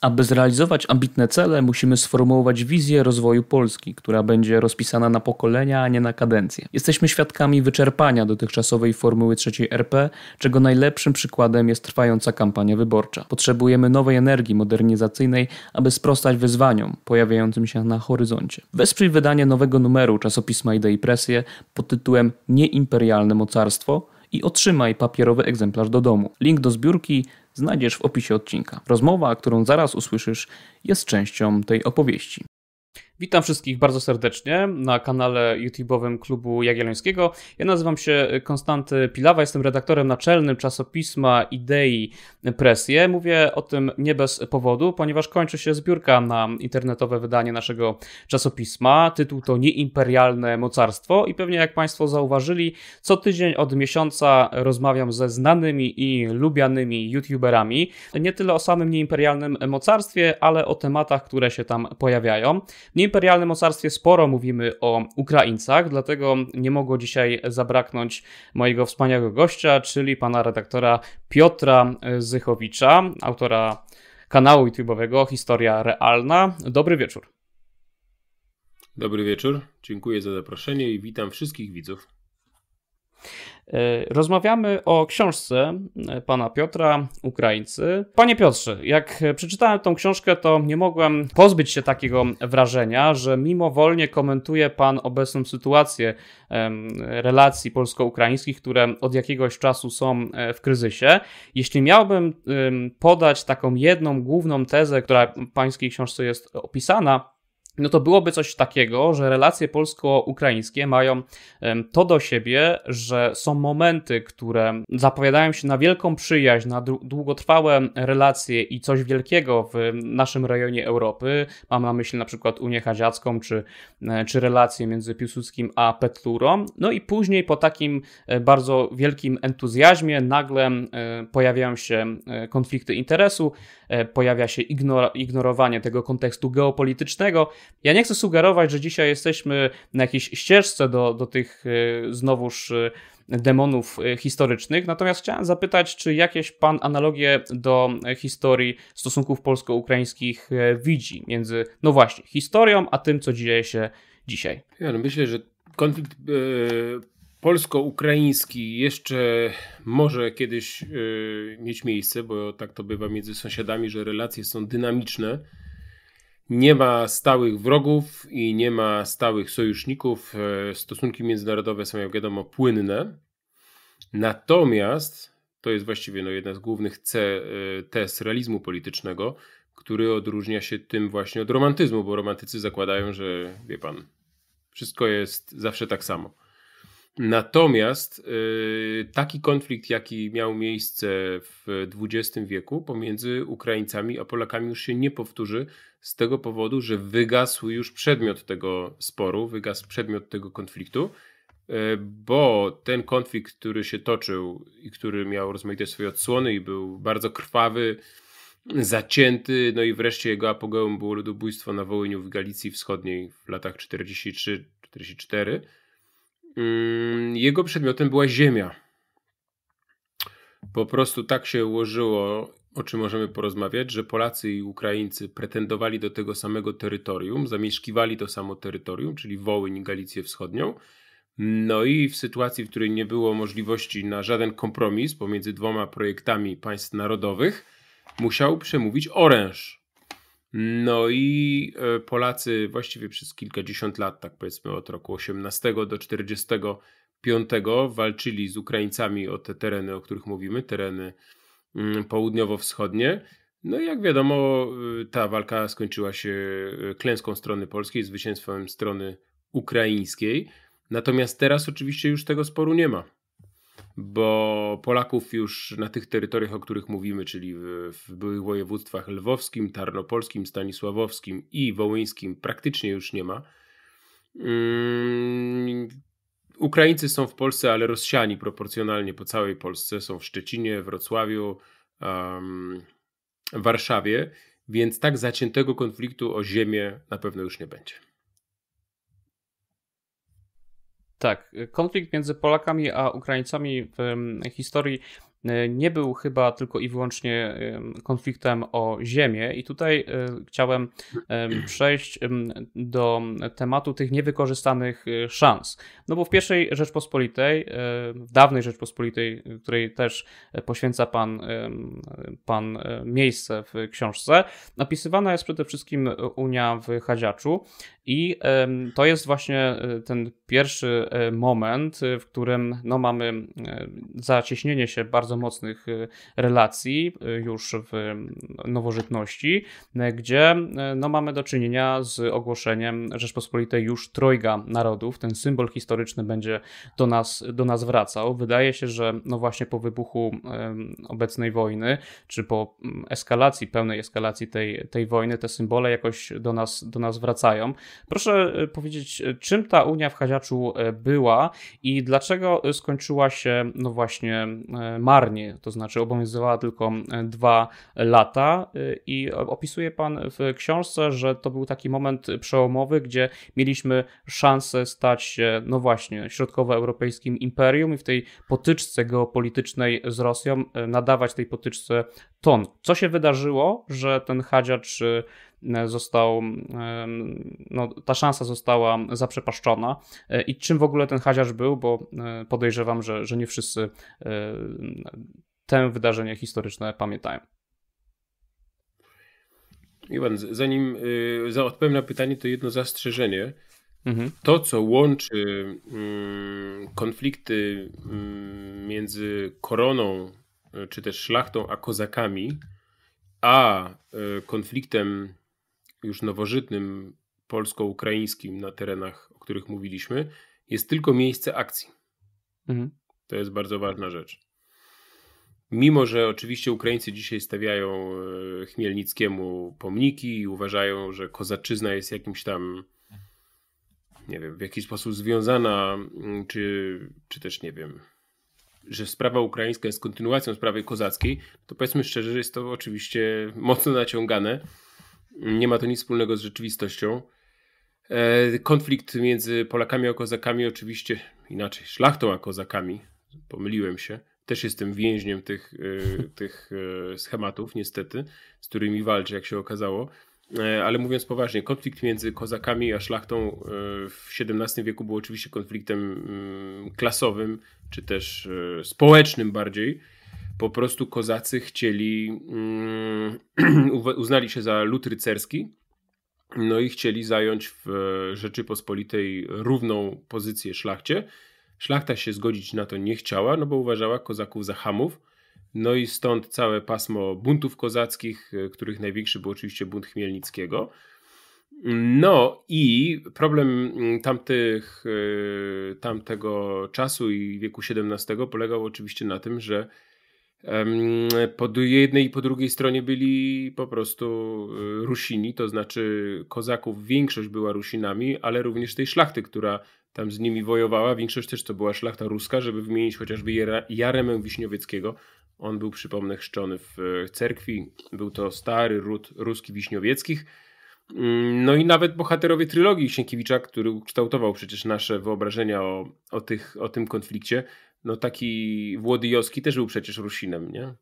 Aby zrealizować ambitne cele, musimy sformułować wizję rozwoju Polski, która będzie rozpisana na pokolenia, a nie na kadencję. Jesteśmy świadkami wyczerpania dotychczasowej formuły trzeciej RP, czego najlepszym przykładem jest trwająca kampania wyborcza. Potrzebujemy nowej energii modernizacyjnej, aby sprostać wyzwaniom pojawiającym się na horyzoncie. Wesprzyj wydanie nowego numeru czasopisma Idei Presję pod tytułem Nieimperialne mocarstwo i otrzymaj papierowy egzemplarz do domu. Link do zbiórki znajdziesz w opisie odcinka. Rozmowa, którą zaraz usłyszysz, jest częścią tej opowieści. Witam wszystkich bardzo serdecznie na kanale YouTube'owym Klubu Jagiellońskiego. Ja nazywam się Konstanty Pilawa, jestem redaktorem naczelnym czasopisma Idei Presję. Mówię o tym nie bez powodu, ponieważ kończy się zbiórka na internetowe wydanie naszego czasopisma. Tytuł to Nieimperialne Mocarstwo i pewnie jak Państwo zauważyli, co tydzień od miesiąca rozmawiam ze znanymi i lubianymi YouTuberami. Nie tyle o samym nieimperialnym mocarstwie, ale o tematach, które się tam pojawiają imperialnym mocarstwie sporo mówimy o Ukraińcach, dlatego nie mogło dzisiaj zabraknąć mojego wspaniałego gościa, czyli pana redaktora Piotra Zychowicza, autora kanału YouTube'owego Historia Realna. Dobry wieczór. Dobry wieczór, dziękuję za zaproszenie i witam wszystkich widzów. E, rozmawiamy o książce e, pana Piotra, Ukraińcy. Panie Piotrze, jak przeczytałem tą książkę, to nie mogłem pozbyć się takiego wrażenia, że mimowolnie komentuje pan obecną sytuację relacji polsko-ukraińskich, które od jakiegoś czasu są e, w kryzysie. Jeśli miałbym podać taką jedną główną tezę, która w pańskiej książce jest opisana, no to byłoby coś takiego, że relacje polsko-ukraińskie mają to do siebie, że są momenty, które zapowiadają się na wielką przyjaźń, na długotrwałe relacje i coś wielkiego w naszym rejonie Europy. Mam na myśli na przykład Unię Hadziacką, czy, e, czy relacje między Piłsudskim a Petlurą. No i później po takim e, bardzo wielkim entuzjazmie nagle e, pojawiają się konflikty interesu, pojawia się ignorowanie tego kontekstu geopolitycznego, ja nie chcę sugerować, że dzisiaj jesteśmy na jakiejś ścieżce do, do tych e, znowuż e, demonów e, historycznych. Natomiast chciałem zapytać, czy jakieś pan analogie do historii stosunków polsko-ukraińskich widzi między, no właśnie, historią, a tym, co dzieje się dzisiaj? Ja no myślę, że konflikt e, polsko-ukraiński jeszcze może kiedyś e, mieć miejsce, bo tak to bywa między sąsiadami, że relacje są dynamiczne nie ma stałych wrogów i nie ma stałych sojuszników. E, stosunki międzynarodowe są, jak wiadomo, płynne. Natomiast to jest właściwie no, jedna z głównych ce, e, tez realizmu politycznego, który odróżnia się tym właśnie od romantyzmu, bo romantycy zakładają, że wie pan, wszystko jest zawsze tak samo. Natomiast y, taki konflikt, jaki miał miejsce w XX wieku pomiędzy Ukraińcami a Polakami, już się nie powtórzy z tego powodu, że wygasł już przedmiot tego sporu, wygasł przedmiot tego konfliktu, y, bo ten konflikt, który się toczył i który miał rozmaite swoje odsłony i był bardzo krwawy, zacięty, no i wreszcie jego apogeum było ludobójstwo na Wołyniu w Galicji Wschodniej w latach 43-44 Mm, jego przedmiotem była ziemia. Po prostu tak się ułożyło, o czym możemy porozmawiać, że Polacy i Ukraińcy pretendowali do tego samego terytorium, zamieszkiwali to samo terytorium, czyli Wołyń i Galicję Wschodnią. No i w sytuacji, w której nie było możliwości na żaden kompromis pomiędzy dwoma projektami państw narodowych, musiał przemówić oręż. No i e, Polacy właściwie przez kilkadziesiąt lat, tak powiedzmy od roku 18 do 45 walczyli z Ukraińcami o te tereny, o których mówimy, tereny mm, południowo-wschodnie. No i jak wiadomo, e, ta walka skończyła się e, klęską strony polskiej, zwycięstwem strony ukraińskiej. Natomiast teraz oczywiście już tego sporu nie ma bo Polaków już na tych terytoriach, o których mówimy, czyli w, byłych województwach lwowskim, tarnopolskim, stanisławowskim i wołyńskim praktycznie już nie ma. Um, Ukraińcy są w Polsce, ale rozsiani proporcjonalnie po całej Polsce. Są w Szczecinie, Wrocławiu, um, Warszawie, więc tak zaciętego konfliktu o ziemię na pewno już nie będzie. Tak, konflikt między Polakami a Ukraińcami w historii nie był chyba tylko i wyłącznie konfliktem o ziemię. I tutaj chciałem przejść do tematu tych niewykorzystanych szans. No bo w pierwszej Rzeczpospolitej, w dawnej Rzeczpospolitej, której też poświęca pan, pan miejsce w książce, napisywana jest przede wszystkim Unia w Chadziaczu i to jest właśnie e, ten pierwszy e, moment, w którym no, mamy e, zacieśnienie się bardzo mocnych relacji już w nowożytności, gdzie no, mamy do czynienia z ogłoszeniem Rzeczpospolitej już trojga narodów. Ten symbol historyczny będzie do nas, do nas wracał. Wydaje się, że no właśnie po wybuchu obecnej wojny, czy po eskalacji, pełnej eskalacji tej, tej wojny, te symbole jakoś do nas, do nas wracają. Proszę e, powiedzieć, e, czym ta Unia w Chadziaczu e, była i dlaczego skończyła się, no właśnie, marnie, to znaczy obowiązywała tylko dwa lata i opisuje Pan w książce, że to był taki moment przełomowy, gdzie mieliśmy szansę stać się, no właśnie, środkowoeuropejskim imperium i w tej potyczce geopolitycznej z Rosją nadawać tej potyczce ton. Co się wydarzyło, że ten Hadziacz został, no, ta szansa została zaprzepaszczona. E, I czym w ogóle ten hadziarz był, bo e, podejrzewam, że, że nie wszyscy te wydarzenie historyczne pamiętają. Iwan, zanim za odpowiem na pytanie, to jedno zastrzeżenie. Mhm. To, co łączy mm, konflikty mm, między koroną, czy też szlachtą, a kozakami, a konfliktem już nowożytnym polsko-ukraińskim na terenach, o których mówiliśmy, jest tylko miejsce akcji. Mhm. To jest bardzo ważna rzecz. Mimo, że oczywiście Ukraińcy dzisiaj stawiają e, Chmielnickiemu pomniki i uważają, że kozaczyzna jest jakimś tam, nie wiem, w jakiś sposób związana, mm, czy, czy też nie wiem, że sprawa ukraińska jest kontynuacją sprawy kozackiej, to powiedzmy szczerze, że jest to oczywiście mocno naciągane nie ma to nic wspólnego z rzeczywistością. E, konflikt między Polakami a Kozakami, oczywiście inaczej, szlachtą a Kozakami, pomyliłem się. Też jestem więźniem tych, e, tych e, schematów, niestety, z którymi walczę, jak się okazało. Ale mówiąc poważnie, konflikt między kozakami a szlachtą w XVII wieku był oczywiście konfliktem mm, klasowym, czy też społecznym bardziej po prostu kozacy chcieli, um, uznali się za lud rycerski, no i chcieli zająć w Rzeczypospolitej równą pozycję szlachcie. Szlachta się zgodzić na to nie chciała, no bo uważała kozaków za hamów. No i stąd całe pasmo buntów kozackich, których największy był oczywiście bunt Chmielnickiego. No i problem tamtych, tamtego czasu i wieku XVII polegał oczywiście na tym, że po jednej i po drugiej stronie byli po prostu y, Rusini, to znaczy kozaków większość była Rusinami, ale również tej szlachty, która tam z nimi wojowała. Większość też to była szlachta ruska, żeby wymienić chociażby Jaremę Wiśniowieckiego. On był, przypomnę, chrzczony w e, cerkwi. Był to stary ród ruski Wiśniowieckich. Mm, no i nawet bohaterowie trylogii Sienkiewicza, który ukształtował przecież nasze wyobrażenia o, o, tych, o tym konflikcie, no taki Włodyjowski też był przecież Rusinem, nie?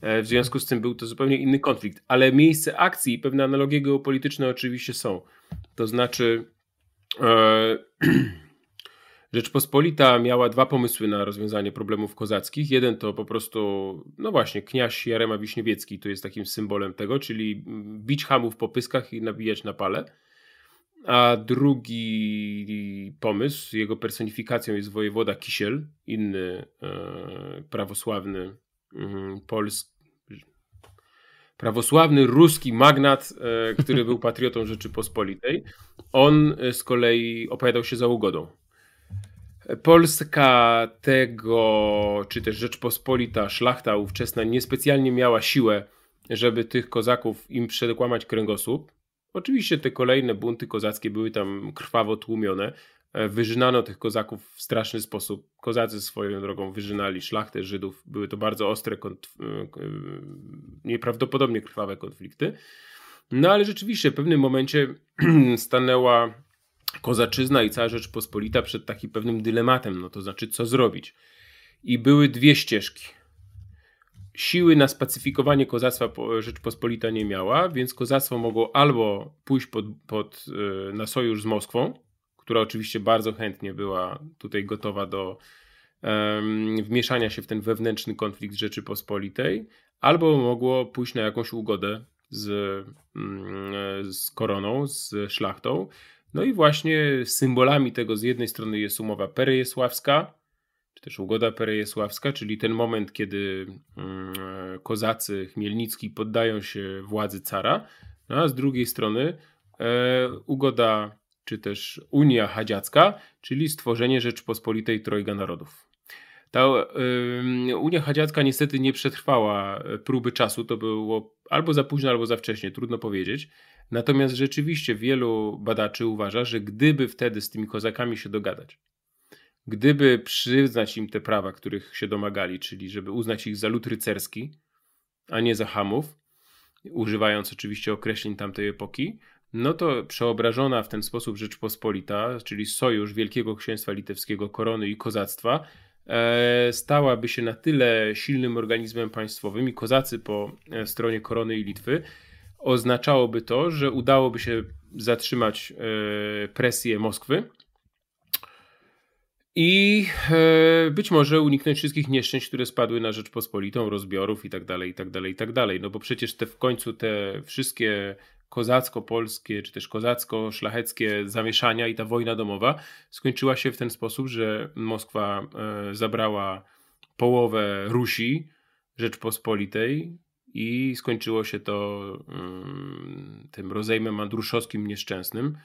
E, w związku z tym był to zupełnie inny konflikt, ale miejsce akcji i pewne analogie geopolityczne oczywiście są. To znaczy, e, Rzeczpospolita miała dwa pomysły na rozwiązanie problemów kozackich. Jeden to po prostu, no właśnie, kniaź Jarema Wiśniewiecki to jest takim symbolem tego, czyli bić hamów po pyskach i nabijać na pale. A drugi pomysł, jego personifikacją jest wojewoda Kisiel, inny e, prawosławny mm, polski prawosławny ruski magnat, e, który był patriotą Rzeczypospolitej. On e, z kolei opowiadał się za ugodą. Polska tego, czy też Rzeczpospolita, szlachta ówczesna niespecjalnie miała siłę, żeby tych kozaków im przedkłamać kręgosłup. Oczywiście te kolejne bunty kozackie były tam krwawo tłumione. E, wyżynano tych kozaków w straszny sposób. Kozacy swoją drogą wyżynali szlachtę Żydów. Były to bardzo ostre, e, nieprawdopodobnie krwawe konflikty. No ale rzeczywiście w pewnym momencie stanęła kozaczyzna i cała Rzeczpospolita przed takim pewnym dylematem, no to znaczy co zrobić. I były dwie ścieżki. Siły na spacyfikowanie kozactwa Rzeczpospolita nie miała, więc kozactwo mogło albo pójść pod, pod, e, na sojusz z Moskwą, która oczywiście bardzo chętnie była tutaj gotowa do um, wmieszania się w ten wewnętrzny konflikt Rzeczypospolitej, albo mogło pójść na jakąś ugodę z, mm, z koroną, z szlachtą. No i właśnie symbolami tego z jednej strony jest umowa perejesławska, czy też ugoda perejesławska, czyli ten moment, kiedy mm, kozacy Chmielnicki poddają się władzy cara, no a z drugiej strony e, ugoda czy też Unia Hadziacka, czyli stworzenie Rzeczpospolitej Trojga Narodów. Ta y, Unia Hadziacka niestety nie przetrwała próby czasu, to było albo za późno, albo za wcześnie, trudno powiedzieć. Natomiast rzeczywiście wielu badaczy uważa, że gdyby wtedy z tymi kozakami się dogadać, gdyby przyznać im te prawa, których się domagali, czyli żeby uznać ich za lud rycerski, a nie za hamów, używając oczywiście określeń tamtej epoki, no to przeobrażona w ten sposób Rzeczpospolita, czyli sojusz Wielkiego Księstwa Litewskiego, korony i kozactwa, e, stałaby się na tyle silnym organizmem państwowym i kozacy po e, stronie korony i Litwy, oznaczałoby to, że udałoby się zatrzymać e, presję Moskwy i być może uniknąć wszystkich nieszczęść, które spadły na Rzeczpospolitą, rozbiorów i tak dalej, i tak dalej, i tak dalej. No bo przecież te w końcu te wszystkie kozacko-polskie czy też kozacko-szlacheckie zamieszania i ta wojna domowa skończyła się w ten sposób, że Moskwa e, zabrała połowę Rusi Rzeczpospolitej i skończyło się to mm, tym rozejmem andruszowskim nieszczęsnym,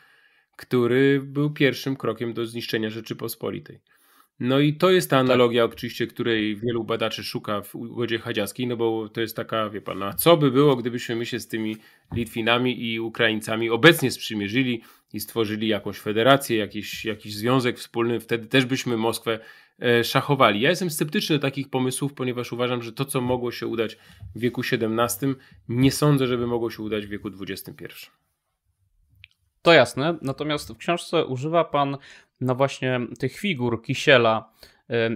który był pierwszym krokiem do zniszczenia Rzeczypospolitej. No i to jest ta tak. analogia, tak. oczywiście, której wielu badaczy szuka w ugodzie hadziackiej, no bo to jest taka, wie pan, a co by było, gdybyśmy my się z tymi Litwinami i Ukraińcami obecnie sprzymierzyli i stworzyli jakąś federację, jakiś, jakiś związek wspólny, wtedy też byśmy Moskwę e, szachowali. Ja jestem sceptyczny do takich pomysłów, ponieważ uważam, że to, co mogło się udać w wieku XVII, nie sądzę, żeby mogło się udać w wieku XXI. To jasne, natomiast w książce używa pan no właśnie tych figur Kisiela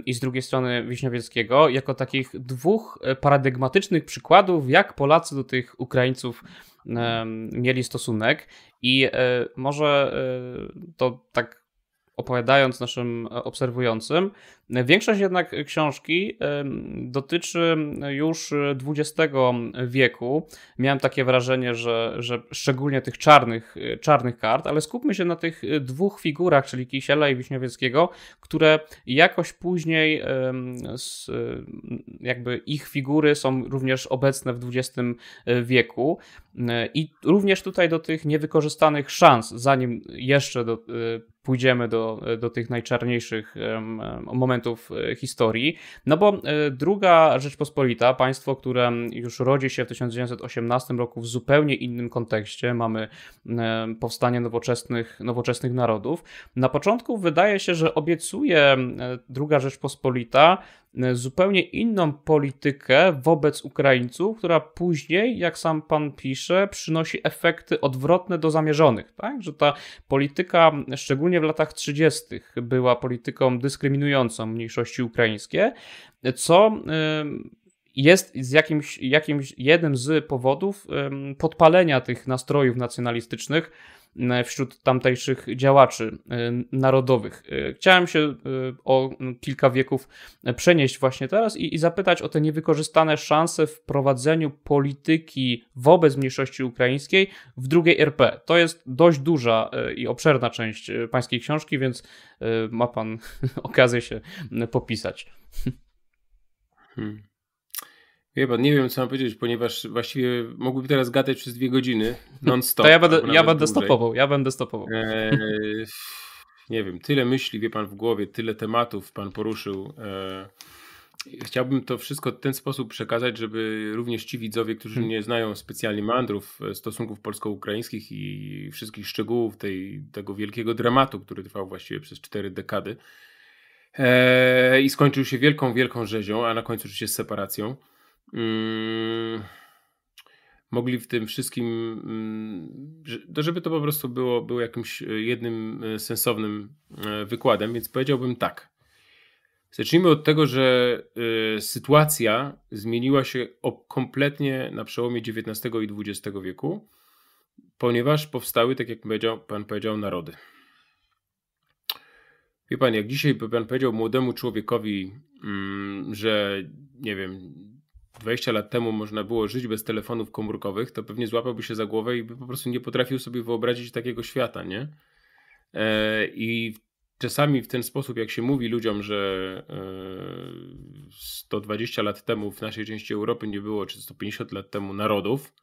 i z drugiej strony Wiśniowieckiego jako takich dwóch e, paradygmatycznych przykładów, jak Polacy do tych Ukraińców mieli stosunek i e, może e, to tak opowiadając naszym obserwującym. Większość jednak książki dotyczy już XX wieku. Miałem takie wrażenie, że, że szczególnie tych czarnych, czarnych kart, ale skupmy się na tych dwóch figurach, czyli Kisiela i Wiśniowieckiego, które jakoś później jakby ich figury są również obecne w XX wieku. I również tutaj do tych niewykorzystanych szans, zanim jeszcze do, pójdziemy do, do tych najczarniejszych momentów e, historii. No bo e, druga Rzeczpospolita, państwo, które już rodzi się w 1918 roku w zupełnie innym kontekście, mamy powstanie nowoczesnych, nowoczesnych narodów. Na początku wydaje się, że obiecuje druga Rzeczpospolita E, zupełnie inną politykę wobec Ukraińców, która później, jak sam pan pisze, przynosi efekty odwrotne do zamierzonych. Tak? Że ta polityka, szczególnie w latach 30., była polityką dyskryminującą mniejszości ukraińskie, co e, jest z jakimś, jakimś jednym z powodów podpalenia tych nastrojów nacjonalistycznych E, wśród tamtejszych działaczy e, narodowych. E, chciałem się o kilka wieków przenieść właśnie teraz i, i zapytać o te niewykorzystane szanse w prowadzeniu polityki wobec mniejszości ukraińskiej w drugiej RP. To jest dość duża i obszerna część pańskiej książki, więc ma pan okazję się popisać. Hmm. Pan, nie wiem co mam powiedzieć, ponieważ właściwie mógłbym teraz gadać przez dwie godziny non-stop. To ja będę, ja będę stopował, ja będę stopował. Eee, nie wiem, tyle myśli, wie pan, w głowie, tyle tematów pan poruszył. Eee, chciałbym to wszystko w ten sposób przekazać, żeby również ci widzowie, którzy hmm. nie znają specjalnie mandrów e, stosunków polsko-ukraińskich i wszystkich szczegółów tej, tego wielkiego dramatu, który trwał właściwie przez cztery dekady eee, i skończył się wielką, wielką rzezią, a na końcu oczywiście separacją. Mm, mogli w tym wszystkim, mm, żeby to po prostu było, było jakimś e, jednym e, sensownym e, wykładem, więc powiedziałbym tak. Zacznijmy od tego, że sytuacja zmieniła się kompletnie na przełomie XIX i XX wieku, ponieważ powstały, tak jak powiedział, pan powiedział, narody. Wie pan, jak dzisiaj by pan powiedział młodemu człowiekowi, mm, że nie wiem, 20 lat temu można było żyć bez telefonów komórkowych, to pewnie złapałby się za głowę i by po prostu nie potrafił sobie wyobrazić takiego świata, nie? E, I czasami w ten sposób, jak się mówi ludziom, że 120 e, lat temu w naszej części Europy nie było, czy 150 lat temu narodów,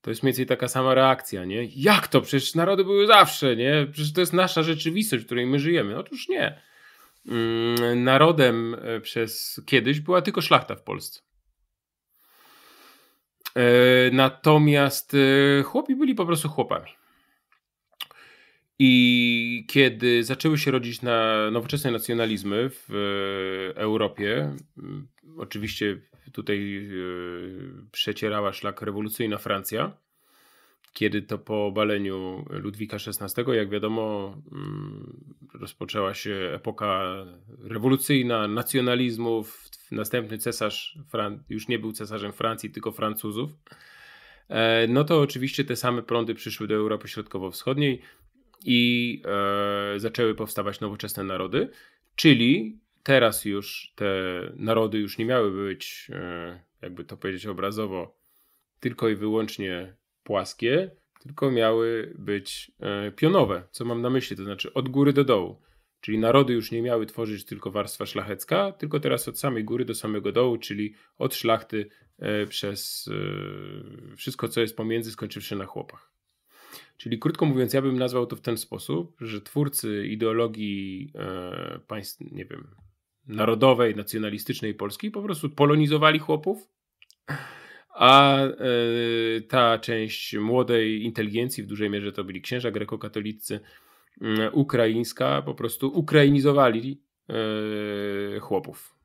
to jest mniej więcej taka sama reakcja, nie? Jak to? Przecież narody były zawsze, nie? Przecież to jest nasza rzeczywistość, w której my żyjemy. Otóż nie. Mm, narodem e, przez kiedyś była tylko szlachta w Polsce. E, natomiast e, chłopi byli po prostu chłopami. I kiedy zaczęły się rodzić na nowoczesne nacjonalizmy w Europie, oczywiście tutaj przecierała szlak rewolucyjna Francja, kiedy to po obaleniu Ludwika XVI, jak wiadomo, rozpoczęła się epoka rewolucyjna, nacjonalizmów. Następny cesarz już nie był cesarzem Francji, tylko Francuzów. E, no to oczywiście te same prądy przyszły do Europy Środkowo-Wschodniej i e, zaczęły powstawać nowoczesne narody, czyli teraz już te narody już nie miały być, e, jakby to powiedzieć obrazowo, tylko i wyłącznie płaskie, tylko miały być e, pionowe. Co mam na myśli? To znaczy od góry do dołu. Czyli narody już nie miały tworzyć tylko warstwa szlachecka, tylko teraz od samej góry do samego dołu, czyli od szlachty e, przez wszystko, co jest pomiędzy, skończywszy na chłopach. Czyli krótko mówiąc, ja bym nazwał to w ten sposób, że twórcy ideologii państw, nie wiem, narodowej, nacjonalistycznej Polski po prostu polonizowali chłopów, a e, ta część młodej inteligencji, w dużej mierze to byli księża grekokatolicy, mm, ukraińska, po prostu ukrainizowali e, chłopów.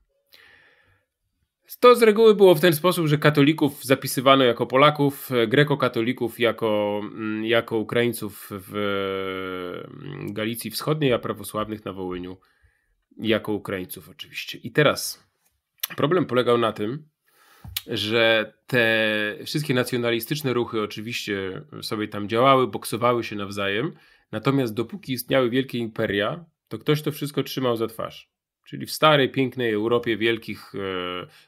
To z reguły było w ten sposób, że katolików zapisywano jako Polaków, grekokatolików jako, mm, jako Ukraińców w mm, Galicji Wschodniej, a prawosławnych na Wołyniu jako Ukraińców oczywiście. I teraz problem polegał na tym, że te wszystkie nacjonalistyczne ruchy oczywiście sobie tam działały, boksowały się nawzajem, natomiast dopóki istniały wielkie imperia, to ktoś to wszystko trzymał za twarz. Czyli w starej, pięknej Europie wielkich e,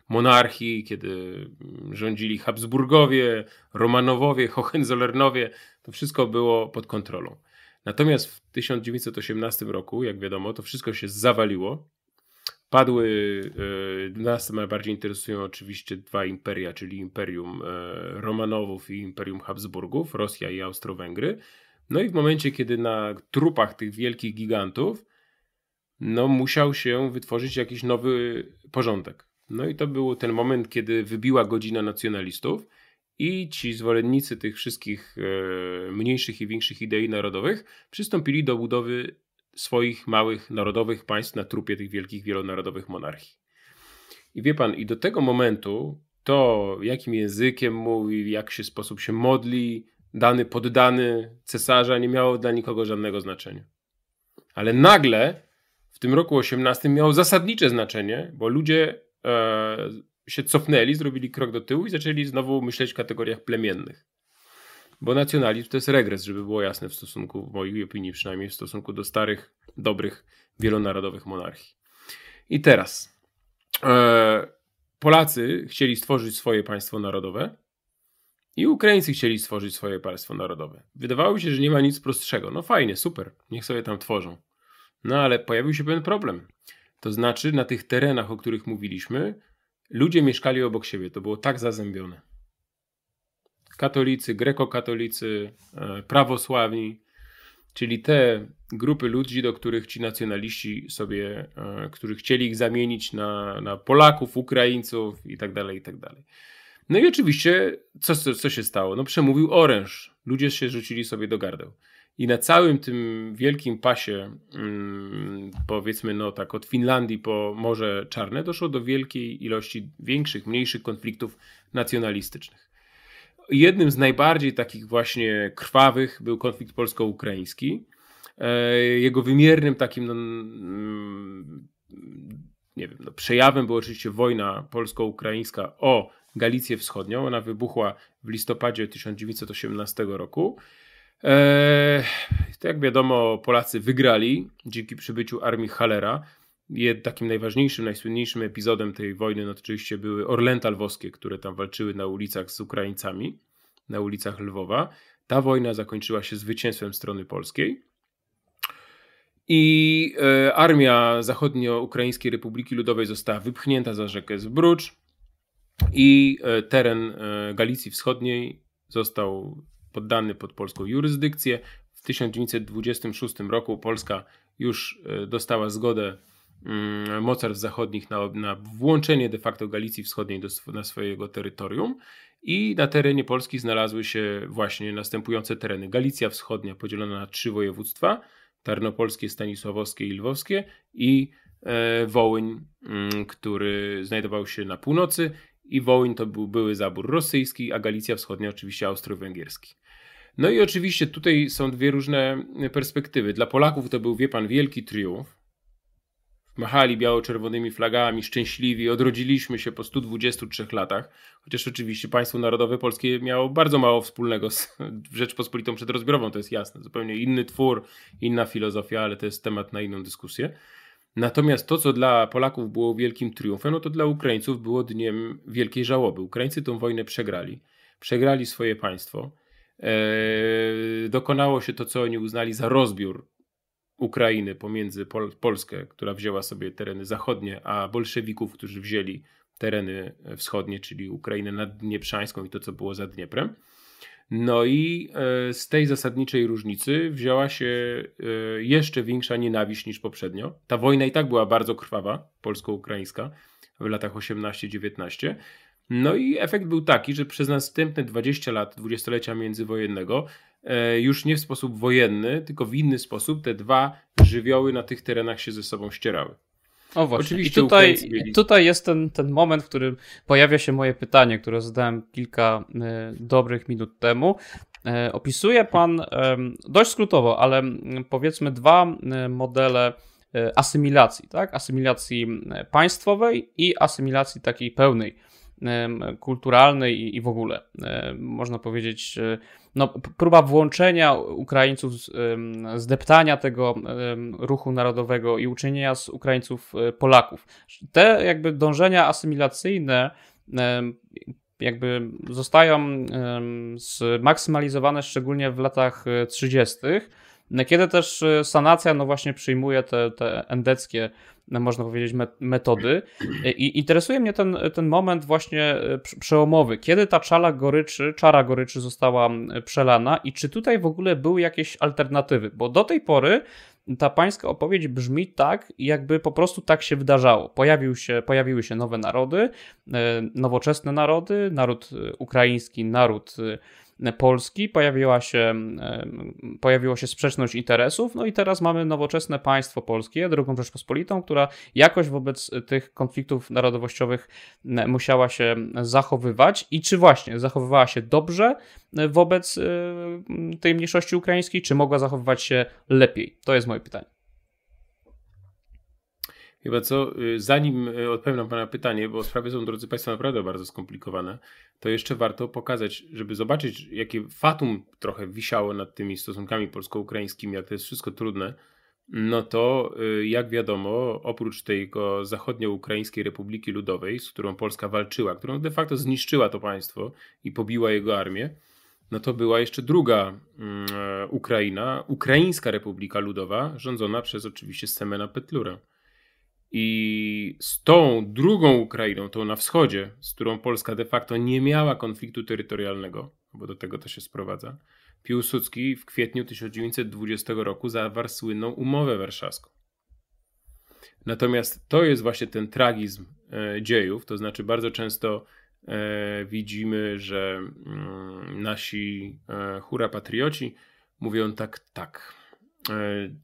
monarchii, kiedy rządzili Habsburgowie, Romanowowie, Hohenzollernowie, to wszystko było pod kontrolą. Natomiast w 1918 roku, jak wiadomo, to wszystko się zawaliło. Padły, e, nas najbardziej interesują oczywiście dwa imperia, czyli Imperium e, Romanowów i Imperium Habsburgów, Rosja i Austro-Węgry. No i w momencie, kiedy na trupach tych wielkich gigantów no, musiał się wytworzyć jakiś nowy porządek. No i to był ten moment, kiedy wybiła godzina nacjonalistów i ci zwolennicy tych wszystkich e, mniejszych i większych idei narodowych przystąpili do budowy swoich małych narodowych państw na trupie tych wielkich wielonarodowych monarchii. I wie pan, i do tego momentu to, jakim językiem mówi, w jaki sposób się modli, dany poddany cesarza nie miało dla nikogo żadnego znaczenia. Ale nagle w tym roku 18 miało zasadnicze znaczenie, bo ludzie e, się cofnęli, zrobili krok do tyłu i zaczęli znowu myśleć w kategoriach plemiennych. Bo nacjonalizm to jest regres, żeby było jasne w stosunku, w mojej opinii przynajmniej, w stosunku do starych, dobrych, wielonarodowych monarchii. I teraz e, Polacy chcieli stworzyć swoje państwo narodowe i Ukraińcy chcieli stworzyć swoje państwo narodowe. Wydawało się, że nie ma nic prostszego. No fajnie, super, niech sobie tam tworzą. No ale pojawił się pewien problem. To znaczy, na tych terenach, o których mówiliśmy, ludzie mieszkali obok siebie. To było tak zazębione. Katolicy, grekokatolicy, e, prawosławni, czyli te grupy ludzi, do których ci nacjonaliści sobie, e, którzy chcieli ich zamienić na, na Polaków, Ukraińców i tak dalej, i tak. No i oczywiście, co, co się stało? No przemówił oręż. Ludzie się rzucili sobie do gardeł. I na całym tym wielkim pasie, mm, powiedzmy, no tak, od Finlandii po Morze Czarne, doszło do wielkiej ilości większych, mniejszych konfliktów nacjonalistycznych. Jednym z najbardziej takich właśnie krwawych był konflikt polsko-ukraiński. E, jego wymiernym takim no, mm, nie wiem, no, przejawem była oczywiście wojna polsko-ukraińska o Galicję Wschodnią. Ona wybuchła w listopadzie 1918 roku. Eee, jak wiadomo, Polacy wygrali dzięki przybyciu armii Halera. Takim najważniejszym, najsłynniejszym epizodem tej wojny no, oczywiście były Orlęta Lwowskie, które tam walczyły na ulicach z Ukraińcami, na ulicach Lwowa. Ta wojna zakończyła się zwycięstwem strony polskiej. I e, armia Zachodnio-Ukraińskiej Republiki Ludowej została wypchnięta za rzekę Zbrucz i e, teren e, Galicji Wschodniej został poddany pod polską jurysdykcję. W 1926 roku Polska już dostała zgodę mocarstw zachodnich na, na włączenie de facto Galicji Wschodniej do, na swojego terytorium. I na terenie Polski znalazły się właśnie następujące tereny. Galicja Wschodnia podzielona na trzy województwa, tarnopolskie, stanisławowskie i lwowskie i e, Wołyń, mm, który znajdował się na północy i Wołyń to był były zabór rosyjski, a Galicja Wschodnia oczywiście austro-węgierski. No i oczywiście tutaj są dwie różne perspektywy. Dla Polaków to był, wie pan, wielki triumf, machali biało-czerwonymi flagami, szczęśliwi, odrodziliśmy się po 123 latach, chociaż oczywiście państwo narodowe polskie miało bardzo mało wspólnego z Rzeczpospolitą przedrozbiorową, to jest jasne, zupełnie inny twór, inna filozofia, ale to jest temat na inną dyskusję. Natomiast to, co dla Polaków było wielkim triumfem, no to dla Ukraińców było dniem wielkiej żałoby. Ukraińcy tę wojnę przegrali, przegrali swoje państwo. Eee, dokonało się to, co oni uznali za rozbiór Ukrainy pomiędzy Pol Polskę, która wzięła sobie tereny zachodnie, a bolszewików, którzy wzięli tereny wschodnie, czyli Ukrainę naddnieprzańską i to, co było za Dnieprem. No i e, z tej zasadniczej różnicy wzięła się e, jeszcze większa nienawiść niż poprzednio. Ta wojna i tak była bardzo krwawa, polsko-ukraińska, w latach 18-19. No i efekt był taki, że przez następne 20 lat dwudziestolecia międzywojennego E, już nie w sposób wojenny, tylko w inny sposób te dwa żywioły na tych terenach się ze sobą ścierały. O właśnie. Oczywiście I tutaj, tutaj jest ten, ten moment, w którym pojawia się moje pytanie, które zadałem kilka y, dobrych minut temu. Y, opisuje pan dość skrótowo, ale powiedzmy dwa modele asymilacji, tak? Asymilacji państwowej i asymilacji takiej pełnej, kulturalnej i, i w ogóle. Można powiedzieć no, próba włączenia Ukraińców, zdeptania tego ruchu narodowego i uczynienia z Ukraińców e, Polaków. Te jakby dążenia asymilacyjne jakby zostają zmaksymalizowane szczególnie w latach 30., e, kiedy też e, sanacja no właśnie przyjmuje te, te endeckie można powiedzieć, metody. I interesuje mnie ten, ten moment właśnie e, przełomowy. Kiedy ta czara goryczy, czara goryczy została przelana i czy tutaj w ogóle były jakieś alternatywy? Bo do tej pory ta pańska opowieść brzmi tak, jakby po prostu tak się wydarzało. Pojawił się, pojawiły się nowe narody, e, nowoczesne narody, naród ukraiński, naród Polski, pojawiła się, pojawiła się sprzeczność interesów, no i teraz mamy nowoczesne państwo polskie, drugą Rzeczpospolitą, która jakoś wobec tych konfliktów narodowościowych musiała się zachowywać i czy właśnie zachowywała się dobrze wobec tej mniejszości ukraińskiej, czy mogła zachowywać się lepiej? To jest moje pytanie. Chyba co, y, zanim y, odpowiem na Pana pytanie, bo sprawy są, drodzy Państwo, naprawdę bardzo skomplikowane, to jeszcze warto pokazać, żeby zobaczyć, jakie fatum trochę wisiało nad tymi stosunkami polsko-ukraińskimi, jak to jest wszystko trudne, no to y, jak wiadomo, oprócz tego zachodnio-ukraińskiej Republiki Ludowej, z którą Polska walczyła, którą de facto zniszczyła to państwo i pobiła jego armię, no to była jeszcze druga mm, e, Ukraina, Ukraińska Republika Ludowa, rządzona przez oczywiście Semena Petlura. I z tą drugą Ukrainą, tą na wschodzie, z którą Polska de facto nie miała konfliktu terytorialnego, bo do tego to się sprowadza, Piłsudski w kwietniu 1920 roku zawarł słynną umowę warszawską. Natomiast to jest właśnie ten tragizm e, dziejów, to znaczy bardzo często e, widzimy, że mm, nasi e, hura patrioci mówią tak, tak,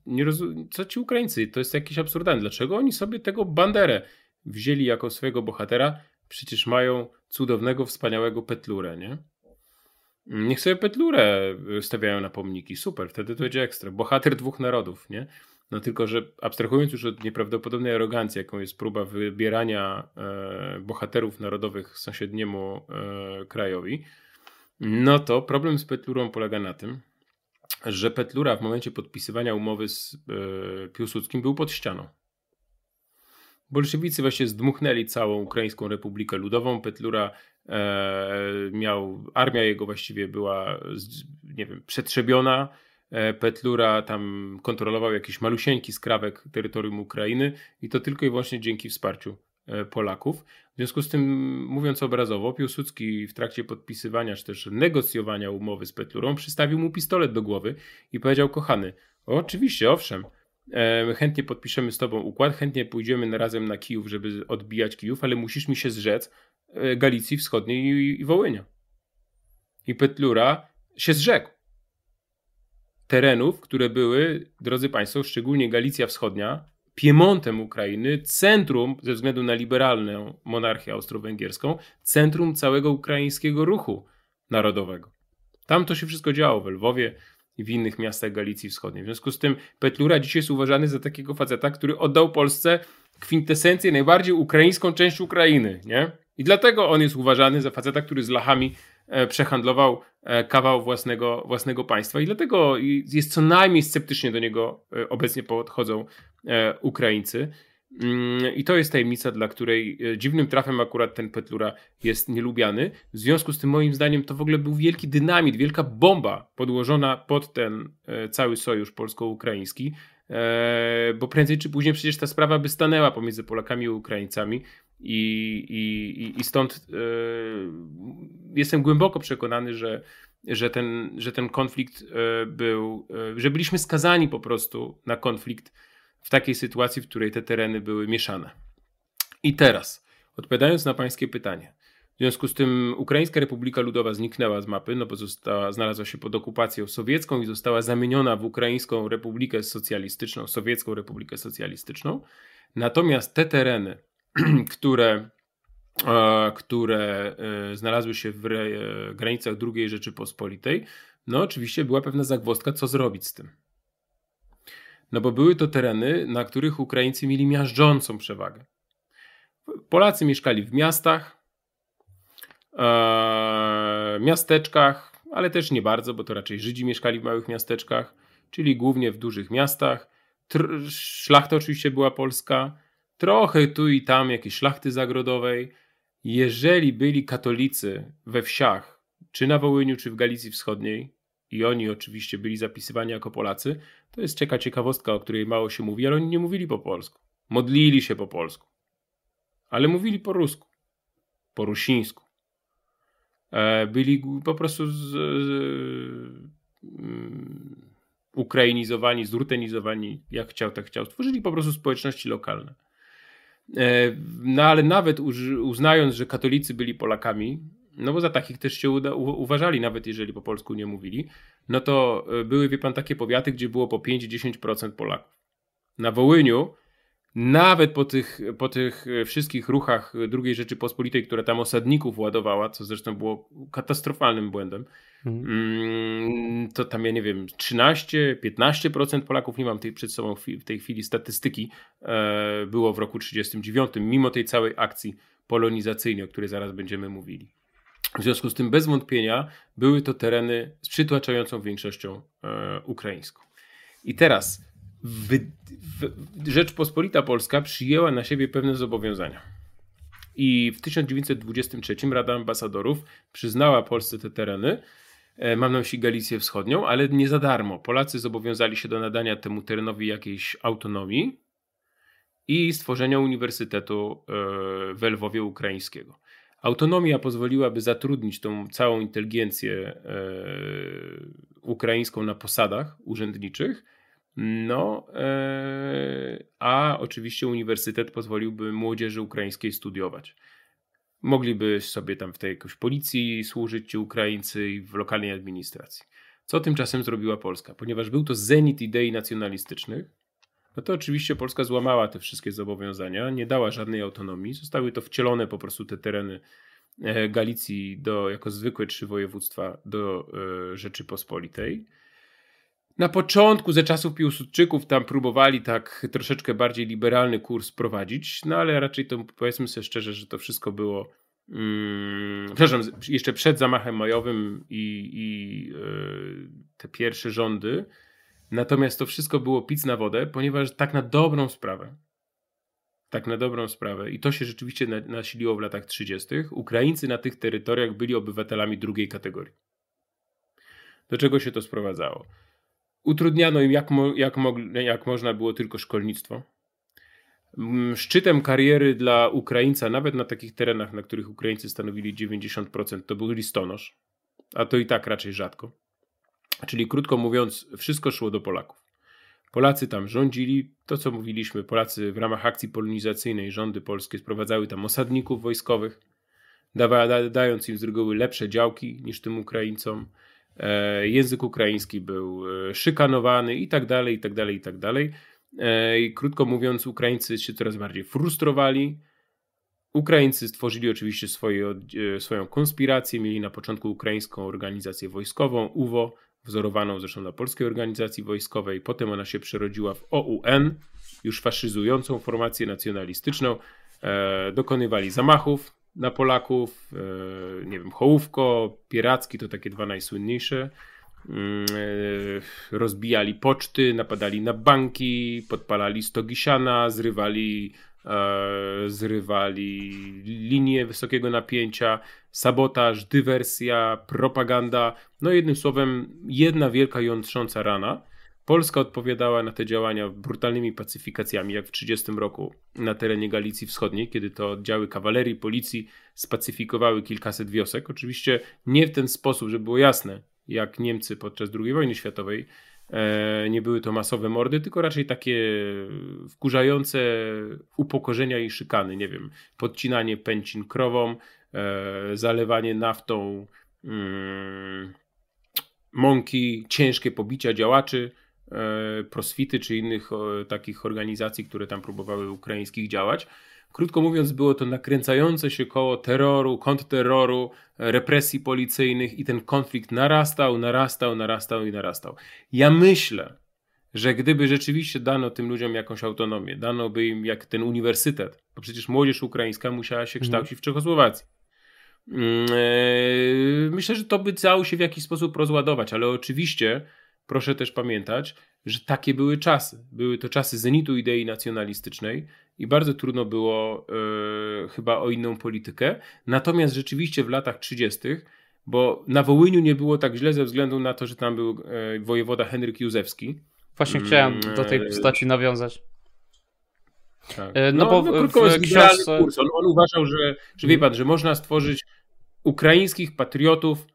nie rozum- co ci Ukraińcy? To jest jakieś absurdalne. Dlaczego oni sobie tego Banderę wzięli jako swojego bohatera? Przecież mają cudownego, wspaniałego Petlurę, nie? Niech sobie Petlurę stawiają na pomniki. Super, wtedy to będzie ekstra. Bohater dwóch narodów, nie? No tylko, że abstrahując już od nieprawdopodobnej arogancji, jaką jest próba wybierania e, bohaterów narodowych sąsiedniemu e, krajowi, no to problem z Petlurą polega na tym, że Petlura w momencie podpisywania umowy z e, Piłsudskim był pod ścianą. Bolszewicy właśnie zdmuchnęli całą Ukraińską Republikę Ludową. Petlura e, miał, armia jego właściwie była, nie wiem, przetrzebiona. E, Petlura tam kontrolował jakiś malusieńki skrawek terytorium Ukrainy i to tylko i wyłącznie dzięki wsparciu e, Polaków. W związku z tym, mówiąc obrazowo, Piłsudski w trakcie podpisywania czy też negocjowania umowy z Petlurą przystawił mu pistolet do głowy i powiedział: Kochany, oczywiście, owszem, e, chętnie podpiszemy z tobą układ, chętnie pójdziemy razem na Kijów, żeby odbijać Kijów, ale musisz mi się zrzec Galicji Wschodniej i Wołynia. I Petlura się zrzekł terenów, które były, drodzy Państwo, szczególnie Galicja Wschodnia, Piemontem Ukrainy, centrum, ze względu na liberalną monarchię austro-węgierską, centrum całego ukraińskiego ruchu narodowego. Tam to się wszystko działo w Lwowie i w innych miastach Galicji Wschodniej. W związku z tym Petlura dzisiaj jest uważany za takiego faceta, który oddał Polsce kwintesencję, najbardziej ukraińską część Ukrainy. Nie? I dlatego on jest uważany za faceta, który z Lachami E, przehandlował e, kawał własnego, własnego państwa i dlatego jest co najmniej sceptycznie do niego e, obecnie podchodzą Ukraińcy. Mm, I to jest tajemnica, dla której dziwnym trafem akurat ten Petlura jest nielubiany. W związku z tym, moim zdaniem, to w ogóle był wielki dynamit, wielka bomba podłożona pod ten cały sojusz polsko-ukraiński, bo prędzej czy później przecież ta sprawa by stanęła pomiędzy Polakami i Ukraińcami. I, i, i stąd jestem głęboko przekonany, że, że, ten, że ten konflikt był, że byliśmy skazani po prostu na konflikt w takiej sytuacji, w której te tereny były mieszane. I teraz, odpowiadając na Pańskie pytanie, w związku z tym Ukraińska Republika Ludowa zniknęła z mapy, no bo została, znalazła się pod okupacją sowiecką i została zamieniona w Ukraińską Republikę Socjalistyczną, Sowiecką Republikę Socjalistyczną. Natomiast te tereny, które, e, które e, znalazły się w granicach II Rzeczypospolitej, no oczywiście była pewna zagwozdka, co zrobić z tym. No bo były to tereny, na których Ukraińcy mieli miażdżącą przewagę. Polacy mieszkali w miastach, e, miasteczkach, ale też nie bardzo, bo to raczej Żydzi mieszkali w małych miasteczkach, czyli głównie w dużych miastach. Szlachta oczywiście była polska, trochę tu i tam jakiejś szlachty zagrodowej. Jeżeli byli katolicy we wsiach, czy na Wołyniu, czy w Galicji Wschodniej, i oni oczywiście byli zapisywani jako Polacy, to jest cieka ciekawostka, o której mało się mówi, ale oni nie mówili po polsku. Modlili się po polsku, ale mówili po rusku, po rusińsku. E, byli po prostu z, z, um, ukrainizowani, zrutenizowani, jak chciał, tak chciał. Stworzyli po prostu społeczności lokalne. E, no ale nawet uznając, że katolicy byli Polakami, no bo za takich też się uda, uważali, nawet jeżeli po polsku nie mówili, no to e, były, wie pan, takie powiaty, gdzie było po 5-10% Polaków. Na Wołyniu nawet po tych, po tych e, wszystkich ruchach II Rzeczypospolitej, które tam osadników ładowała, co zresztą było katastrofalnym błędem, mhm. to tam ja nie wiem, 13-15% Polaków, nie mam tej przed sobą w tej chwili statystyki, e, było w roku 1939, mimo tej całej akcji polonizacyjnej, o której zaraz będziemy mówili. W związku z tym, bez wątpienia, były to tereny z przytłaczającą większością e, ukraińską. I teraz Rzeczpospolita Polska przyjęła na siebie pewne zobowiązania. I w 1923 Rada Ambasadorów przyznała Polsce te tereny, e, mam na myśli Galicję Wschodnią, ale nie za darmo. Polacy zobowiązali się do nadania temu terenowi jakiejś autonomii i stworzenia Uniwersytetu e, w Lwowie Ukraińskiego. Autonomia pozwoliłaby zatrudnić tą całą inteligencję e, ukraińską na posadach urzędniczych, no, e, a oczywiście uniwersytet pozwoliłby młodzieży ukraińskiej studiować. Mogliby sobie tam w tej jakiejś policji służyć ci Ukraińcy i w lokalnej administracji. Co tymczasem zrobiła Polska? Ponieważ był to zenit idei nacjonalistycznych, no to oczywiście Polska złamała te wszystkie zobowiązania, nie dała żadnej autonomii, zostały to wcielone po prostu te tereny e, Galicji do, jako zwykłe trzy województwa do e, Rzeczypospolitej. na początku, ze czasów Piłsudczyków, tam próbowali tak troszeczkę bardziej liberalny kurs prowadzić, no ale raczej to powiedzmy sobie szczerze, że to wszystko było Hmm, przepraszam, jeszcze przed zamachem majowym i, i yy, te pierwsze rządy. Natomiast to wszystko było pic na wodę, ponieważ tak na dobrą sprawę, tak na dobrą sprawę, i to się rzeczywiście nasiliło w latach 30., Ukraińcy na tych terytoriach byli obywatelami drugiej kategorii. Do czego się to sprowadzało? Utrudniano im jak, mo, jak, mogli, jak można było tylko szkolnictwo. Mm, szczytem kariery dla Ukraińca, nawet na takich terenach, na których Ukraińcy stanowili 90%, to był listonosz, a to i tak raczej rzadko. Czyli krótko mówiąc, wszystko szło do Polaków. Polacy tam rządzili, to co mówiliśmy, Polacy w ramach akcji polonizacyjnej, rządy polskie sprowadzały tam osadników wojskowych, dawa, dając im z reguły lepsze działki niż tym Ukraińcom. E, język ukraiński był e, szykanowany i tak dalej, i tak dalej, i tak dalej. E, I krótko mówiąc, Ukraińcy się coraz bardziej frustrowali. Ukraińcy stworzyli oczywiście swoje, e, swoją konspirację, mieli na początku ukraińską organizację wojskową, UWO, wzorowaną zresztą na polskiej organizacji wojskowej. Potem ona się przerodziła w OUN, już faszyzującą formację nacjonalistyczną. E, dokonywali zamachów na Polaków, e, nie wiem, Hołówko, Pieracki to takie dwa najsłynniejsze Mm, e, rozbijali poczty, napadali na banki, podpalali stogi siana, zrywali, zrywali linie wysokiego napięcia, sabotaż, dywersja, propaganda. No jednym słowem, jedna wielka jątrząca rana. Polska odpowiadała na te działania brutalnymi pacyfikacjami, jak w 1930 roku na terenie Galicji Wschodniej, kiedy to oddziały kawalerii, policji spacyfikowały kilkaset wiosek. Oczywiście nie w ten sposób, żeby było jasne, jak Niemcy podczas II wojny światowej. E, nie były to masowe mordy, tylko raczej takie wkurzające upokorzenia i szykany. Nie wiem, podcinanie pęcin krową, e, zalewanie naftą mm, mąki, ciężkie pobicia działaczy, e, proswity czy innych takich organizacji, które tam próbowały ukraińskich działać. Krótko mówiąc, było to nakręcające się koło terroru, kontrterroru, represji policyjnych i ten konflikt narastał, narastał, narastał i narastał. Ja myślę, że gdyby rzeczywiście dano tym ludziom jakąś autonomię, dano by im jak ten uniwersytet, bo przecież młodzież ukraińska musiała się mhm. kształcić w Czechosłowacji. Mm, e, myślę, że to by dało się w jakiś sposób rozładować, ale oczywiście proszę też pamiętać, że takie były czasy. Były to czasy zenitu idei nacjonalistycznej i bardzo trudno było e, chyba o inną politykę. Natomiast rzeczywiście w latach 30., bo na Wołyniu nie było tak źle ze względu na to, że tam był e, wojewoda Henryk Józefski. Właśnie mm, chciałem do tej postaci nawiązać. Tak. E, no, no, bo no, krótko, w książce... kurs. On, on uważał, że, że wie pan, że można stworzyć ukraińskich patriotów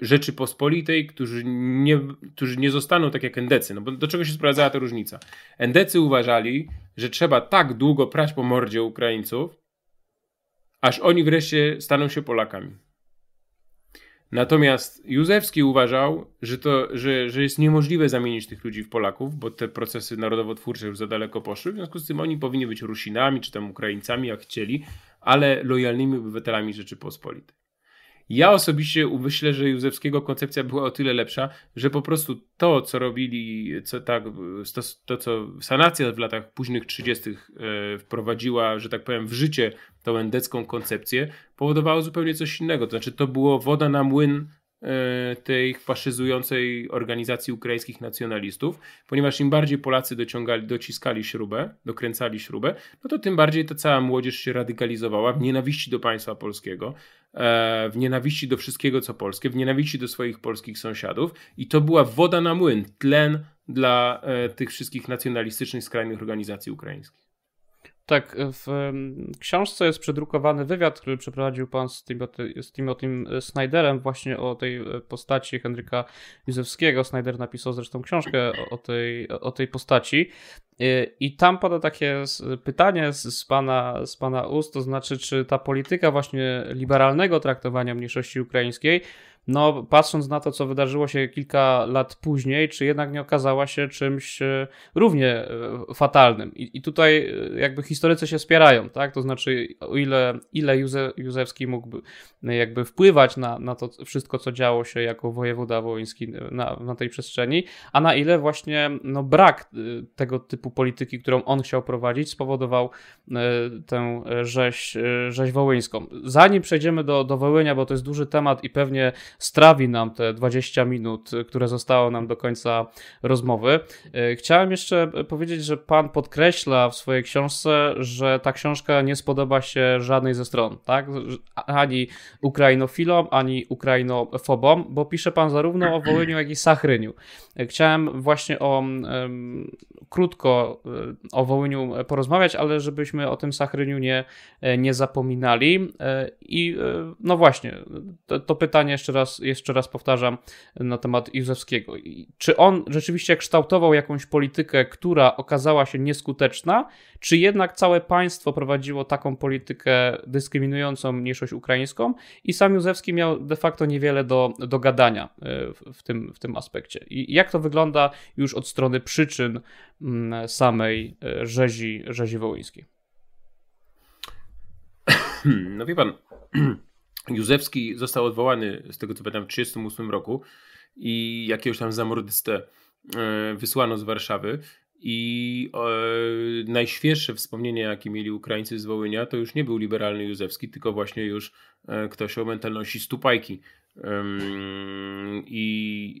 Rzeczypospolitej, którzy nie, którzy nie zostaną tak jak endecy. No bo do czego się sprowadzała ta różnica? Endecy uważali, że trzeba tak długo prać po mordzie Ukraińców, aż oni wreszcie staną się Polakami. Natomiast Józefski uważał, że, to, że, że jest niemożliwe zamienić tych ludzi w Polaków, bo te procesy narodowo-twórcze już za daleko poszły. W związku z tym oni powinni być Rusinami czy tam Ukraińcami, jak chcieli, ale lojalnymi obywatelami Rzeczypospolitej. Ja osobiście myślę, że Józefskiego koncepcja była o tyle lepsza, że po prostu to, co robili, co tak, to, to co sanacja w latach późnych 30. E, wprowadziła, że tak powiem, w życie tą endecką koncepcję, powodowało zupełnie coś innego. To znaczy, to było woda na młyn E, tej faszyzującej organizacji ukraińskich nacjonalistów, ponieważ im bardziej Polacy dociągali, dociskali śrubę, dokręcali śrubę, no to tym bardziej ta cała młodzież się radykalizowała w nienawiści do państwa polskiego, e, w nienawiści do wszystkiego co polskie, w nienawiści do swoich polskich sąsiadów i to była woda na młyn, tlen dla e, tych wszystkich nacjonalistycznych, skrajnych organizacji ukraińskich. Tak, w książce jest przedrukowany wywiad, który przeprowadził pan z, Timothy, z Timothym Snyderem właśnie o tej e, postaci Henryka Józefskiego. Snyder napisał zresztą książkę o tej, o tej postaci. E, I tam pada takie pytanie z, pana, z pana ust, to znaczy, czy ta polityka właśnie liberalnego traktowania mniejszości ukraińskiej no patrząc na to, co wydarzyło się kilka lat później, czy jednak nie okazała się czymś e, równie e, fatalnym. I, i tutaj jakby historycy się spierają, tak? To znaczy, o ile, ile Józe, Józefski mógłby jakby wpływać na, na to wszystko, co działo się jako wojewoda wołyński na, na tej przestrzeni, a na ile właśnie no, brak tego typu polityki, którą on chciał prowadzić, spowodował tę rzeź, rzeź wołyńską. Zanim przejdziemy do, do Wołynia, bo to jest duży temat i pewnie strawi nam te 20 minut, które zostało nam do końca rozmowy, e, chciałem jeszcze powiedzieć, że pan podkreśla w swojej książce, że ta książka nie spodoba się żadnej ze stron, tak? Ani ukrainofilom, ani ukrainofobom, bo pisze pan zarówno o Wołyniu, jak i Sachryniu. E, chciałem właśnie o krótko e, o Wołyniu porozmawiać, ale żebyśmy o tym Sachryniu nie, nie zapominali. I no właśnie, to, to, pytanie jeszcze raz, jeszcze raz powtarzam na temat Józefskiego. Czy on rzeczywiście kształtował jakąś politykę, która okazała się nieskuteczna, czy jednak całe państwo prowadziło taką politykę dyskryminującą mniejszość ukraińską i sam Józefski miał de facto niewiele do, do gadania e, w, w, tym, w tym aspekcie? I jak to wygląda już od strony przyczyn mm, samej e, rzezi, rzezi wołyńskiej? No wie pan, Józefski został odwołany, z tego co pamiętam, w 1938 roku i jakiegoś tam zamordystę e, wysłano z Warszawy. I e, najświeższe wspomnienie, jakie mieli Ukraińcy z Wołynia, to już nie był liberalny Józefski, tylko właśnie już e, ktoś o mentalności stupajki. I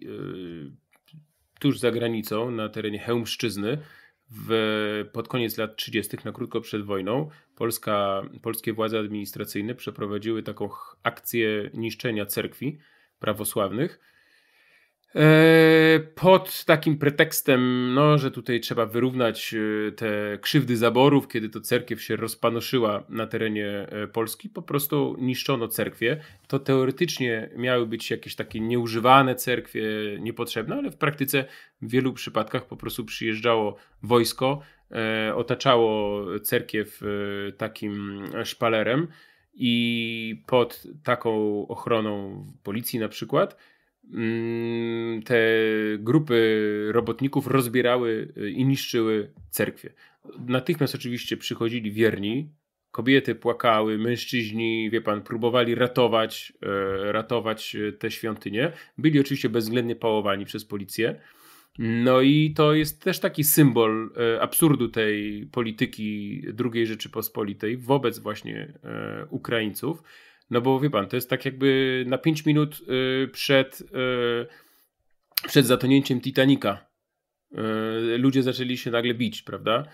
tuż za granicą, na terenie Chełmszczyzny, w, pod koniec lat 30., na krótko przed wojną, Polska, polskie władze administracyjne przeprowadziły taką akcję niszczenia cerkwi prawosławnych pod takim pretekstem, no, że tutaj trzeba wyrównać e, te krzywdy zaborów, kiedy to cerkiew się rozpanoszyła na terenie e, Polski, po prostu niszczono cerkwie. To teoretycznie miały być jakieś takie nieużywane cerkwie, niepotrzebne, ale w praktyce w wielu przypadkach po prostu przyjeżdżało wojsko, otaczało cerkiew takim szpalerem i pod taką ochroną policji na przykład te grupy robotników rozbierały y, i niszczyły cerkwie. Natychmiast oczywiście przychodzili wierni, kobiety płakały, mężczyźni, wie pan, próbowali ratować, e, ratować te świątynie. Byli oczywiście bezwzględnie pałowani przez policję. No i to jest też taki symbol e, absurdu tej polityki II Rzeczypospolitej wobec właśnie e, Ukraińców no bo wie pan, to jest tak jakby na 5 minut y, przed, y, przed zatonięciem Titanica y, ludzie zaczęli się nagle bić, prawda?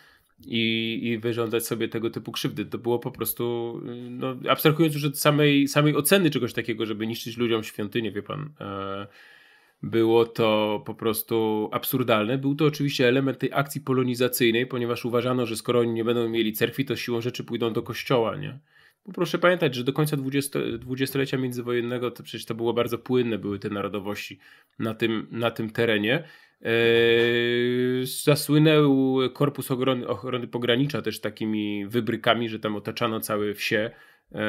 I, i wyrządzać sobie tego typu krzywdy. To było po prostu, no, abstrahując już od samej, samej oceny czegoś takiego, żeby niszczyć ludziom świątynię, wie pan, było to po prostu absurdalne. Był to oczywiście element tej akcji polonizacyjnej, ponieważ uważano, że skoro oni nie będą mieli cerkwi, to siłą rzeczy pójdą do kościoła, nie? Bo proszę pamiętać, że do końca dwudziestolecia międzywojennego to przecież to było bardzo płynne, były te narodowości na tym, na tym terenie. Eee, zasłynął Korpus Ochrony, Ochrony Pogranicza też takimi wybrykami, że tam otaczano całe wsie eee,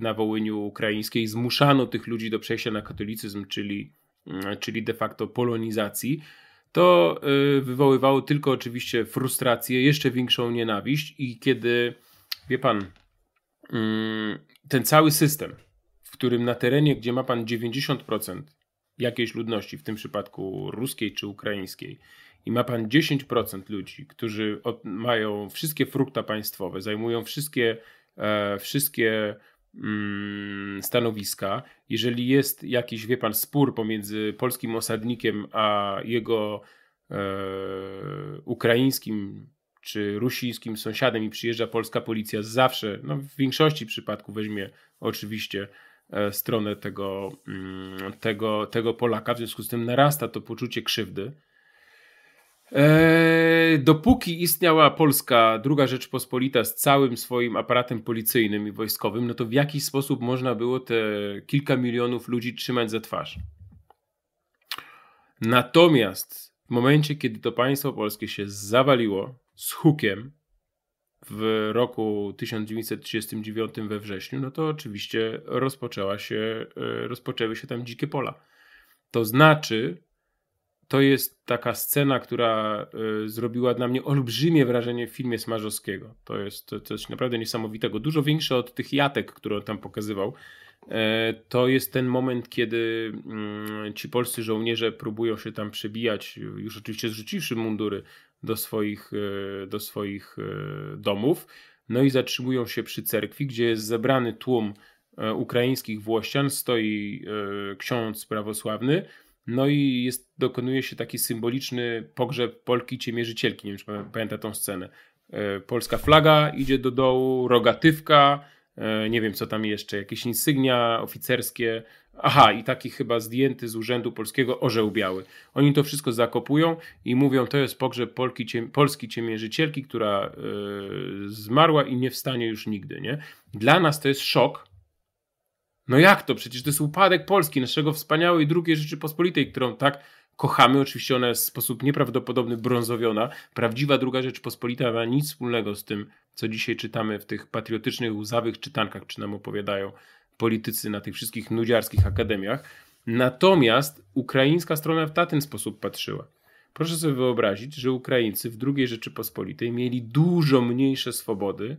na Wołyniu Ukraińskiej. Zmuszano tych ludzi do przejścia na katolicyzm, czyli, mm, czyli de facto polonizacji. To eee, wywoływało tylko oczywiście frustrację, jeszcze większą nienawiść i kiedy, wie pan, ten cały system, w którym na terenie, gdzie ma pan 90% jakiejś ludności, w tym przypadku ruskiej czy ukraińskiej, i ma pan 10% ludzi, którzy mają wszystkie frukta państwowe, zajmują wszystkie, e, wszystkie mm, stanowiska. Jeżeli jest jakiś, wie pan, spór pomiędzy polskim osadnikiem a jego e, ukraińskim czy rusińskim sąsiadem i przyjeżdża polska policja, zawsze, no w większości przypadków weźmie oczywiście e, stronę tego, mm, tego, tego Polaka, w związku z tym narasta to poczucie krzywdy. Eee, dopóki istniała Polska, druga Rzeczpospolita z całym swoim aparatem policyjnym i wojskowym, no to w jakiś sposób można było te kilka milionów ludzi trzymać za twarz. Natomiast w momencie, kiedy to państwo polskie się zawaliło, z hukiem w roku 1939 we wrześniu, no to oczywiście rozpoczęła się, e, rozpoczęły się tam dzikie pola. To znaczy, to jest taka scena, która y, zrobiła na mnie olbrzymie wrażenie w filmie Smarzowskiego. To jest coś naprawdę niesamowitego. Dużo większe od tych jatek, które on tam pokazywał. E, to jest ten moment, kiedy mm, ci polscy żołnierze próbują się tam przebijać, już oczywiście zrzuciwszy mundury do swoich, e, do swoich e, domów. No i zatrzymują się przy cerkwi, gdzie jest zebrany tłum ukraińskich włościan, stoi ksiądz prawosławny no i jest, dokonuje się taki symboliczny pogrzeb Polki Ciemierzycielki. Nie wiem, czy pamięta tą scenę. E, polska flaga idzie do dołu, rogatywka, e, nie wiem co tam jeszcze, jakieś insygnia oficerskie. Aha, i taki chyba zdjęty z Urzędu Polskiego orzeł biały. Oni to wszystko zakopują i mówią, to jest pogrzeb Polki, Polski Ciemierzycielki, która yy, zmarła i nie wstanie już nigdy. Nie? Dla nas to jest szok, no jak to? Przecież to jest upadek Polski, naszego wspaniałej drugiej Rzeczypospolitej, którą tak kochamy. Oczywiście ona jest w sposób nieprawdopodobny brązowiona. Prawdziwa druga Rzeczypospolita ma nic wspólnego z tym, co dzisiaj czytamy w tych patriotycznych, łzawych czytankach, czy nam opowiadają politycy na tych wszystkich nudziarskich akademiach. Natomiast ukraińska strona w ten sposób patrzyła. Proszę sobie wyobrazić, że Ukraińcy w II Rzeczypospolitej mieli dużo mniejsze swobody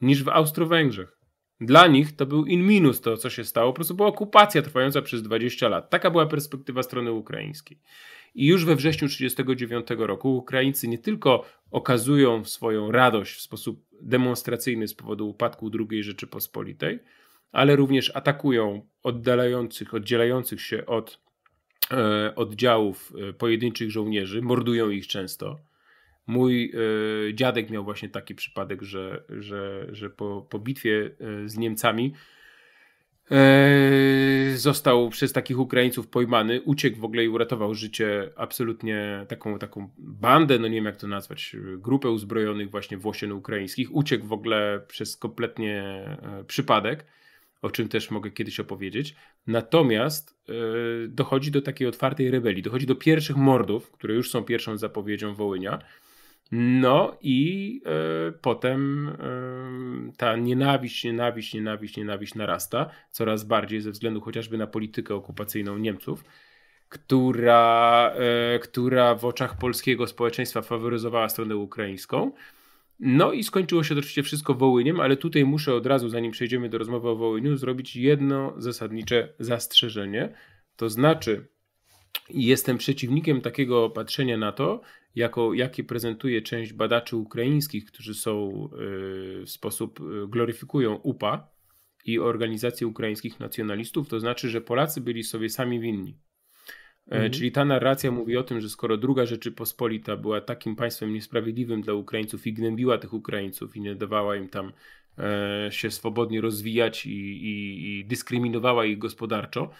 niż w Austro-Węgrzech. Dla nich to był in minus to, co się stało. Po prostu była okupacja trwająca przez 20 lat. Taka była perspektywa strony ukraińskiej. I już we wrześniu 1939 roku Ukraińcy nie tylko okazują swoją radość w sposób demonstracyjny z powodu upadku II Rzeczypospolitej, ale również atakują oddalających, oddzielających się od e, oddziałów e, pojedynczych żołnierzy, mordują ich często. Mój y, dziadek miał właśnie taki przypadek, że, że, że po, po bitwie y, z Niemcami y, został przez takich Ukraińców pojmany, uciekł w ogóle i uratował życie absolutnie taką, taką bandę, no nie wiem jak to nazwać, grupę uzbrojonych właśnie Włosian ukraińskich. Uciekł w ogóle przez kompletnie przypadek, o czym też mogę kiedyś opowiedzieć. Natomiast dochodzi do takiej otwartej rebelii, dochodzi do pierwszych mordów, które już są pierwszą zapowiedzią Wołynia. No i y, potem y, ta nienawiść, nienawiść, nienawiść, nienawiść narasta coraz bardziej ze względu chociażby na politykę okupacyjną Niemców, która, y, która w oczach polskiego społeczeństwa faworyzowała stronę ukraińską. No i skończyło się oczywiście wszystko Wołyniem, ale tutaj muszę od razu, zanim przejdziemy do rozmowy o Wołyniu, zrobić jedno zasadnicze zastrzeżenie. To znaczy, jestem przeciwnikiem takiego patrzenia na to, jako, jakie prezentuje część badaczy ukraińskich, którzy są y, w sposób y, gloryfikują UPA i organizację ukraińskich nacjonalistów, to znaczy, że Polacy byli sobie sami winni. E, mhm. Czyli ta narracja mówi o tym, że skoro druga Rzeczypospolita była takim państwem niesprawiedliwym dla Ukraińców i gnębiła tych Ukraińców i nie dawała im tam e, się swobodnie rozwijać i, i, i dyskryminowała ich gospodarczo,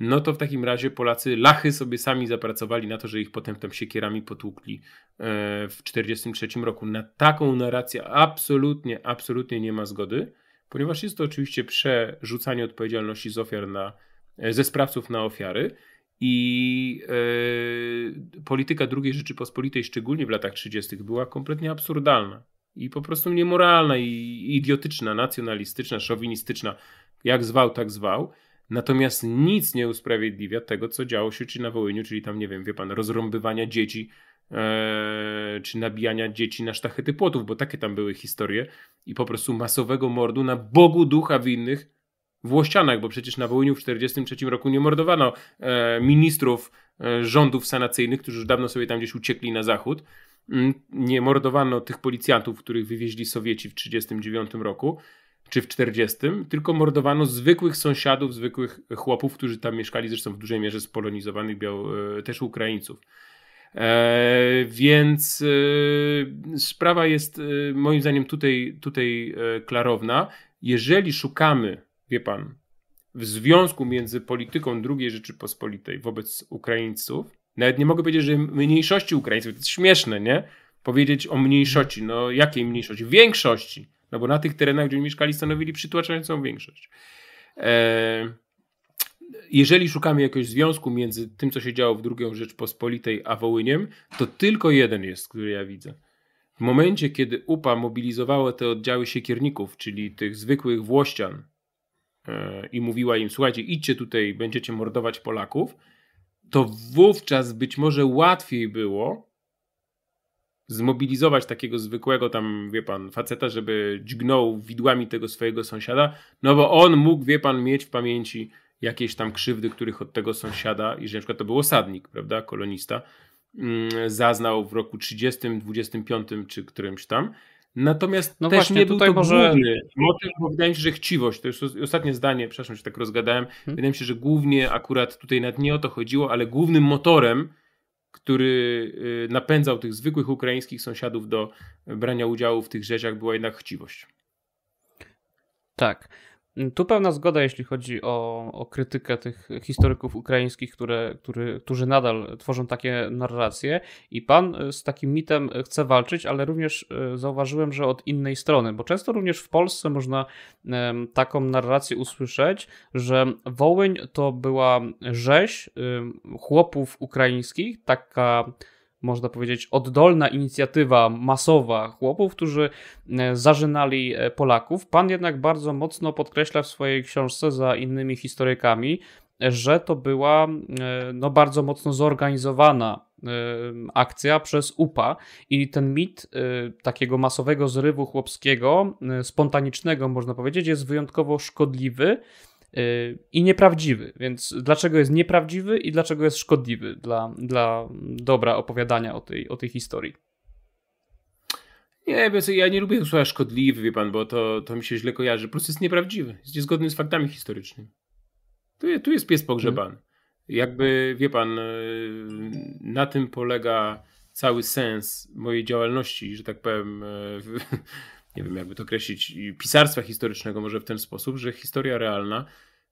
no to w takim razie Polacy lachy sobie sami zapracowali na to, że ich potem tam siekierami potłukli e, w 1943 roku. Na taką narrację absolutnie, absolutnie nie ma zgody, ponieważ jest to oczywiście przerzucanie odpowiedzialności z ofiar na, e, ze sprawców na ofiary. I yy, polityka II Rzeczypospolitej, szczególnie w latach 30., była kompletnie absurdalna i po prostu niemoralna i idiotyczna, nacjonalistyczna, szowinistyczna, jak zwał, tak zwał. Natomiast nic nie usprawiedliwia tego, co działo się czy na Wołyniu, czyli tam, nie wiem, wie pan, rozrąbywania dzieci, e, czy nabijania dzieci na sztachety płotów, bo takie tam były historie i po prostu masowego mordu na Bogu ducha winnych Włościanach, bo przecież na Wołyniu w 1943 roku nie mordowano e, ministrów e, rządów sanacyjnych, którzy już dawno sobie tam gdzieś uciekli na zachód. Mm, nie mordowano tych policjantów, których wywieźli Sowieci w 1939 roku czy w 40, tylko mordowano zwykłych sąsiadów, zwykłych chłopów, którzy tam mieszkali, zresztą w dużej mierze spolonizowanych biał, e, też Ukraińców. E, więc e, sprawa jest e, moim zdaniem tutaj, tutaj e, klarowna. Jeżeli szukamy, wie pan, w związku między polityką II Rzeczypospolitej wobec Ukraińców, nawet nie mogę powiedzieć, że mniejszości Ukraińców, to jest śmieszne, nie? Powiedzieć o mniejszości, no jakiej mniejszości? Większości no bo na tych terenach, gdzie mieszkali, stanowili przytłaczającą większość. E, jeżeli szukamy jakiegoś związku między tym, co się działo w II Rzeczpospolitej, a Wołyniem, to tylko jeden jest, który ja widzę. W momencie, kiedy UPA mobilizowało te oddziały siekierników, czyli tych zwykłych Włościan, e, i mówiła im: Słuchajcie, idźcie tutaj, będziecie mordować Polaków, to wówczas być może łatwiej było zmobilizować takiego zwykłego tam, wie pan, faceta, żeby dźgnął widłami tego swojego sąsiada, no bo on mógł, wie pan, mieć w pamięci jakieś tam krzywdy, których od tego sąsiada, i że na przykład to był osadnik, prawda, kolonista, mm, zaznał w roku 30, 25 czy którymś tam. Natomiast no też właśnie, nie był to może... główny motyw, bo wydaje mi się, że chciwość, to już ostatnie zdanie, przepraszam, że tak rozgadałem, hmm. wydaje mi się, że głównie akurat tutaj nawet nie o to chodziło, ale głównym motorem, który y, napędzał tych zwykłych ukraińskich sąsiadów do brania udziału w tych rzeczach była jednak chciwość. Tak. Tu pełna zgoda, jeśli chodzi o, o krytykę tych historyków ukraińskich, które, który, którzy nadal tworzą takie narracje. I pan z takim mitem chce walczyć, ale również e, zauważyłem, że od innej strony, bo często również w Polsce można taką narrację usłyszeć, że Wołyń to była rzeź chłopów ukraińskich, taka można powiedzieć, oddolna inicjatywa masowa chłopów, którzy e, zażynali e, Polaków. Pan jednak bardzo mocno podkreśla w swojej książce za innymi historykami, że to była e, no, bardzo mocno zorganizowana akcja przez UPA i ten mit takiego masowego zrywu chłopskiego, spontanicznego można powiedzieć, jest wyjątkowo szkodliwy i nieprawdziwy. Więc dlaczego jest nieprawdziwy i dlaczego jest szkodliwy dla, dla dobra opowiadania o tej, o tej historii? Nie, więc ja nie lubię słowa szkodliwy, wie pan, bo to, to mi się źle kojarzy. Po prostu jest nieprawdziwy. Jest niezgodny z faktami historycznymi. Tu, tu jest pies pogrzebany. Hmm. Jakby, wie pan, e, na tym polega cały sens mojej działalności, że tak powiem, e, nie wiem jakby to określić, pisarstwa historycznego może w ten sposób, że historia realna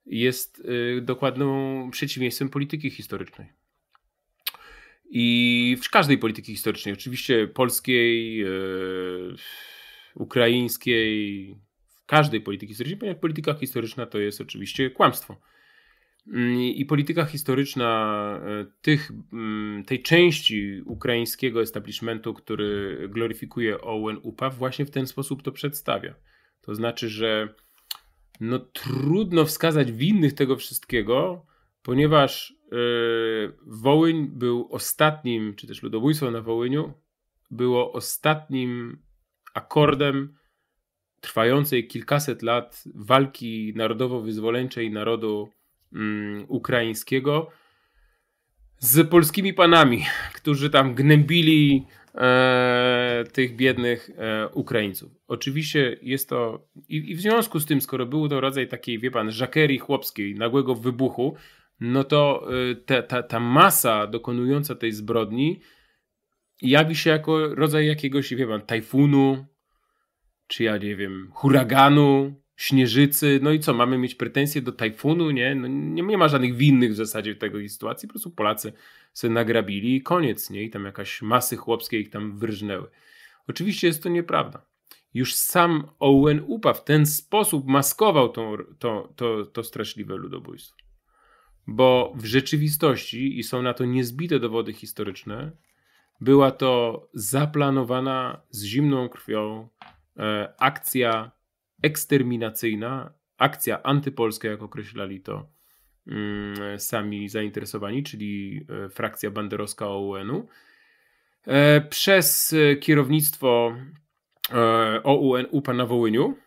jest y, dokładną przeciwieństwem polityki historycznej. I w każdej polityki historycznej, oczywiście polskiej, yy, ukraińskiej, w każdej polityki historycznej, ponieważ polityka historyczna to jest oczywiście kłamstwo. I polityka historyczna e, tych, mm, tej części ukraińskiego establishmentu, który gloryfikuje Owen Upa, właśnie w ten sposób to przedstawia. To znaczy, że no, trudno wskazać winnych tego wszystkiego, ponieważ yy, Wołyń był ostatnim, czy też ludobójstwo na Wołyniu było ostatnim akordem trwającej kilkaset lat walki narodowo-wyzwoleńczej narodu mm, ukraińskiego z polskimi panami, którzy tam gnębili e, tych biednych e, Ukraińców. Oczywiście jest to i, i, w związku z tym, skoro był to rodzaj takiej, wie pan, żakerii chłopskiej, nagłego wybuchu, no to e, ta, ta, ta masa dokonująca tej zbrodni jawi się jako rodzaj jakiegoś, wie pan, tajfunu, czy ja nie wiem, huraganu, śnieżycy, no i co, mamy mieć pretensje do tajfunu, nie? No nie, nie ma żadnych winnych w zasadzie w tej sytuacji, po prostu Polacy sobie nagrabili i koniec, nie? I tam jakaś masy chłopskie ich tam wyrżnęły. Oczywiście jest to nieprawda. Już sam Owen Upa w ten sposób maskował tą, to, to, to straszliwe ludobójstwo. Bo w rzeczywistości, i są na to niezbite dowody historyczne, była to zaplanowana z zimną krwią e, akcja eksterminacyjna, akcja antypolska, jak określali to mm, sami zainteresowani, czyli e, frakcja banderowska OUN-u, e, przez kierownictwo e, OUN-u pana Wołyniu.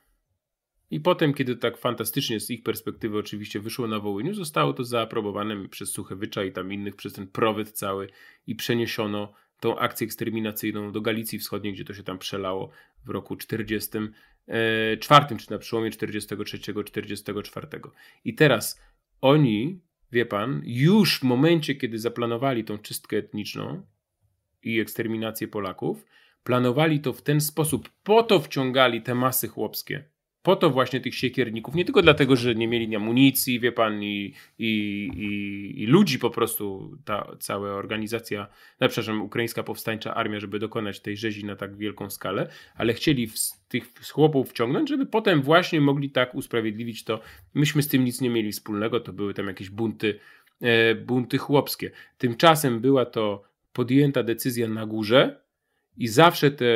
I potem, kiedy tak fantastycznie z ich perspektywy oczywiście wyszło na Wołyniu, zostało to zaaprobowane przez Suchewycza i tam innych, przez ten prowyd cały i przeniesiono tą akcję eksterminacyjną do Galicji Wschodniej, gdzie to się tam przelało w roku 40 E, czwartym, czy na przełomie 43-44. I teraz oni, wie pan, już w momencie, kiedy zaplanowali tą czystkę etniczną i eksterminację Polaków, planowali to w ten sposób, po to wciągali te masy chłopskie po to właśnie tych siekierników, nie tylko dlatego, że nie mieli amunicji, wie pan, i, i, i, i ludzi po prostu, ta cała organizacja, no, przepraszam, ukraińska powstańcza armia, żeby dokonać tej rzezi na tak wielką skalę, ale chcieli w, tych chłopów wciągnąć, żeby potem właśnie mogli tak usprawiedliwić to. Myśmy z tym nic nie mieli wspólnego, to były tam jakieś bunty, e, bunty chłopskie. Tymczasem była to podjęta decyzja na górze, I zawsze te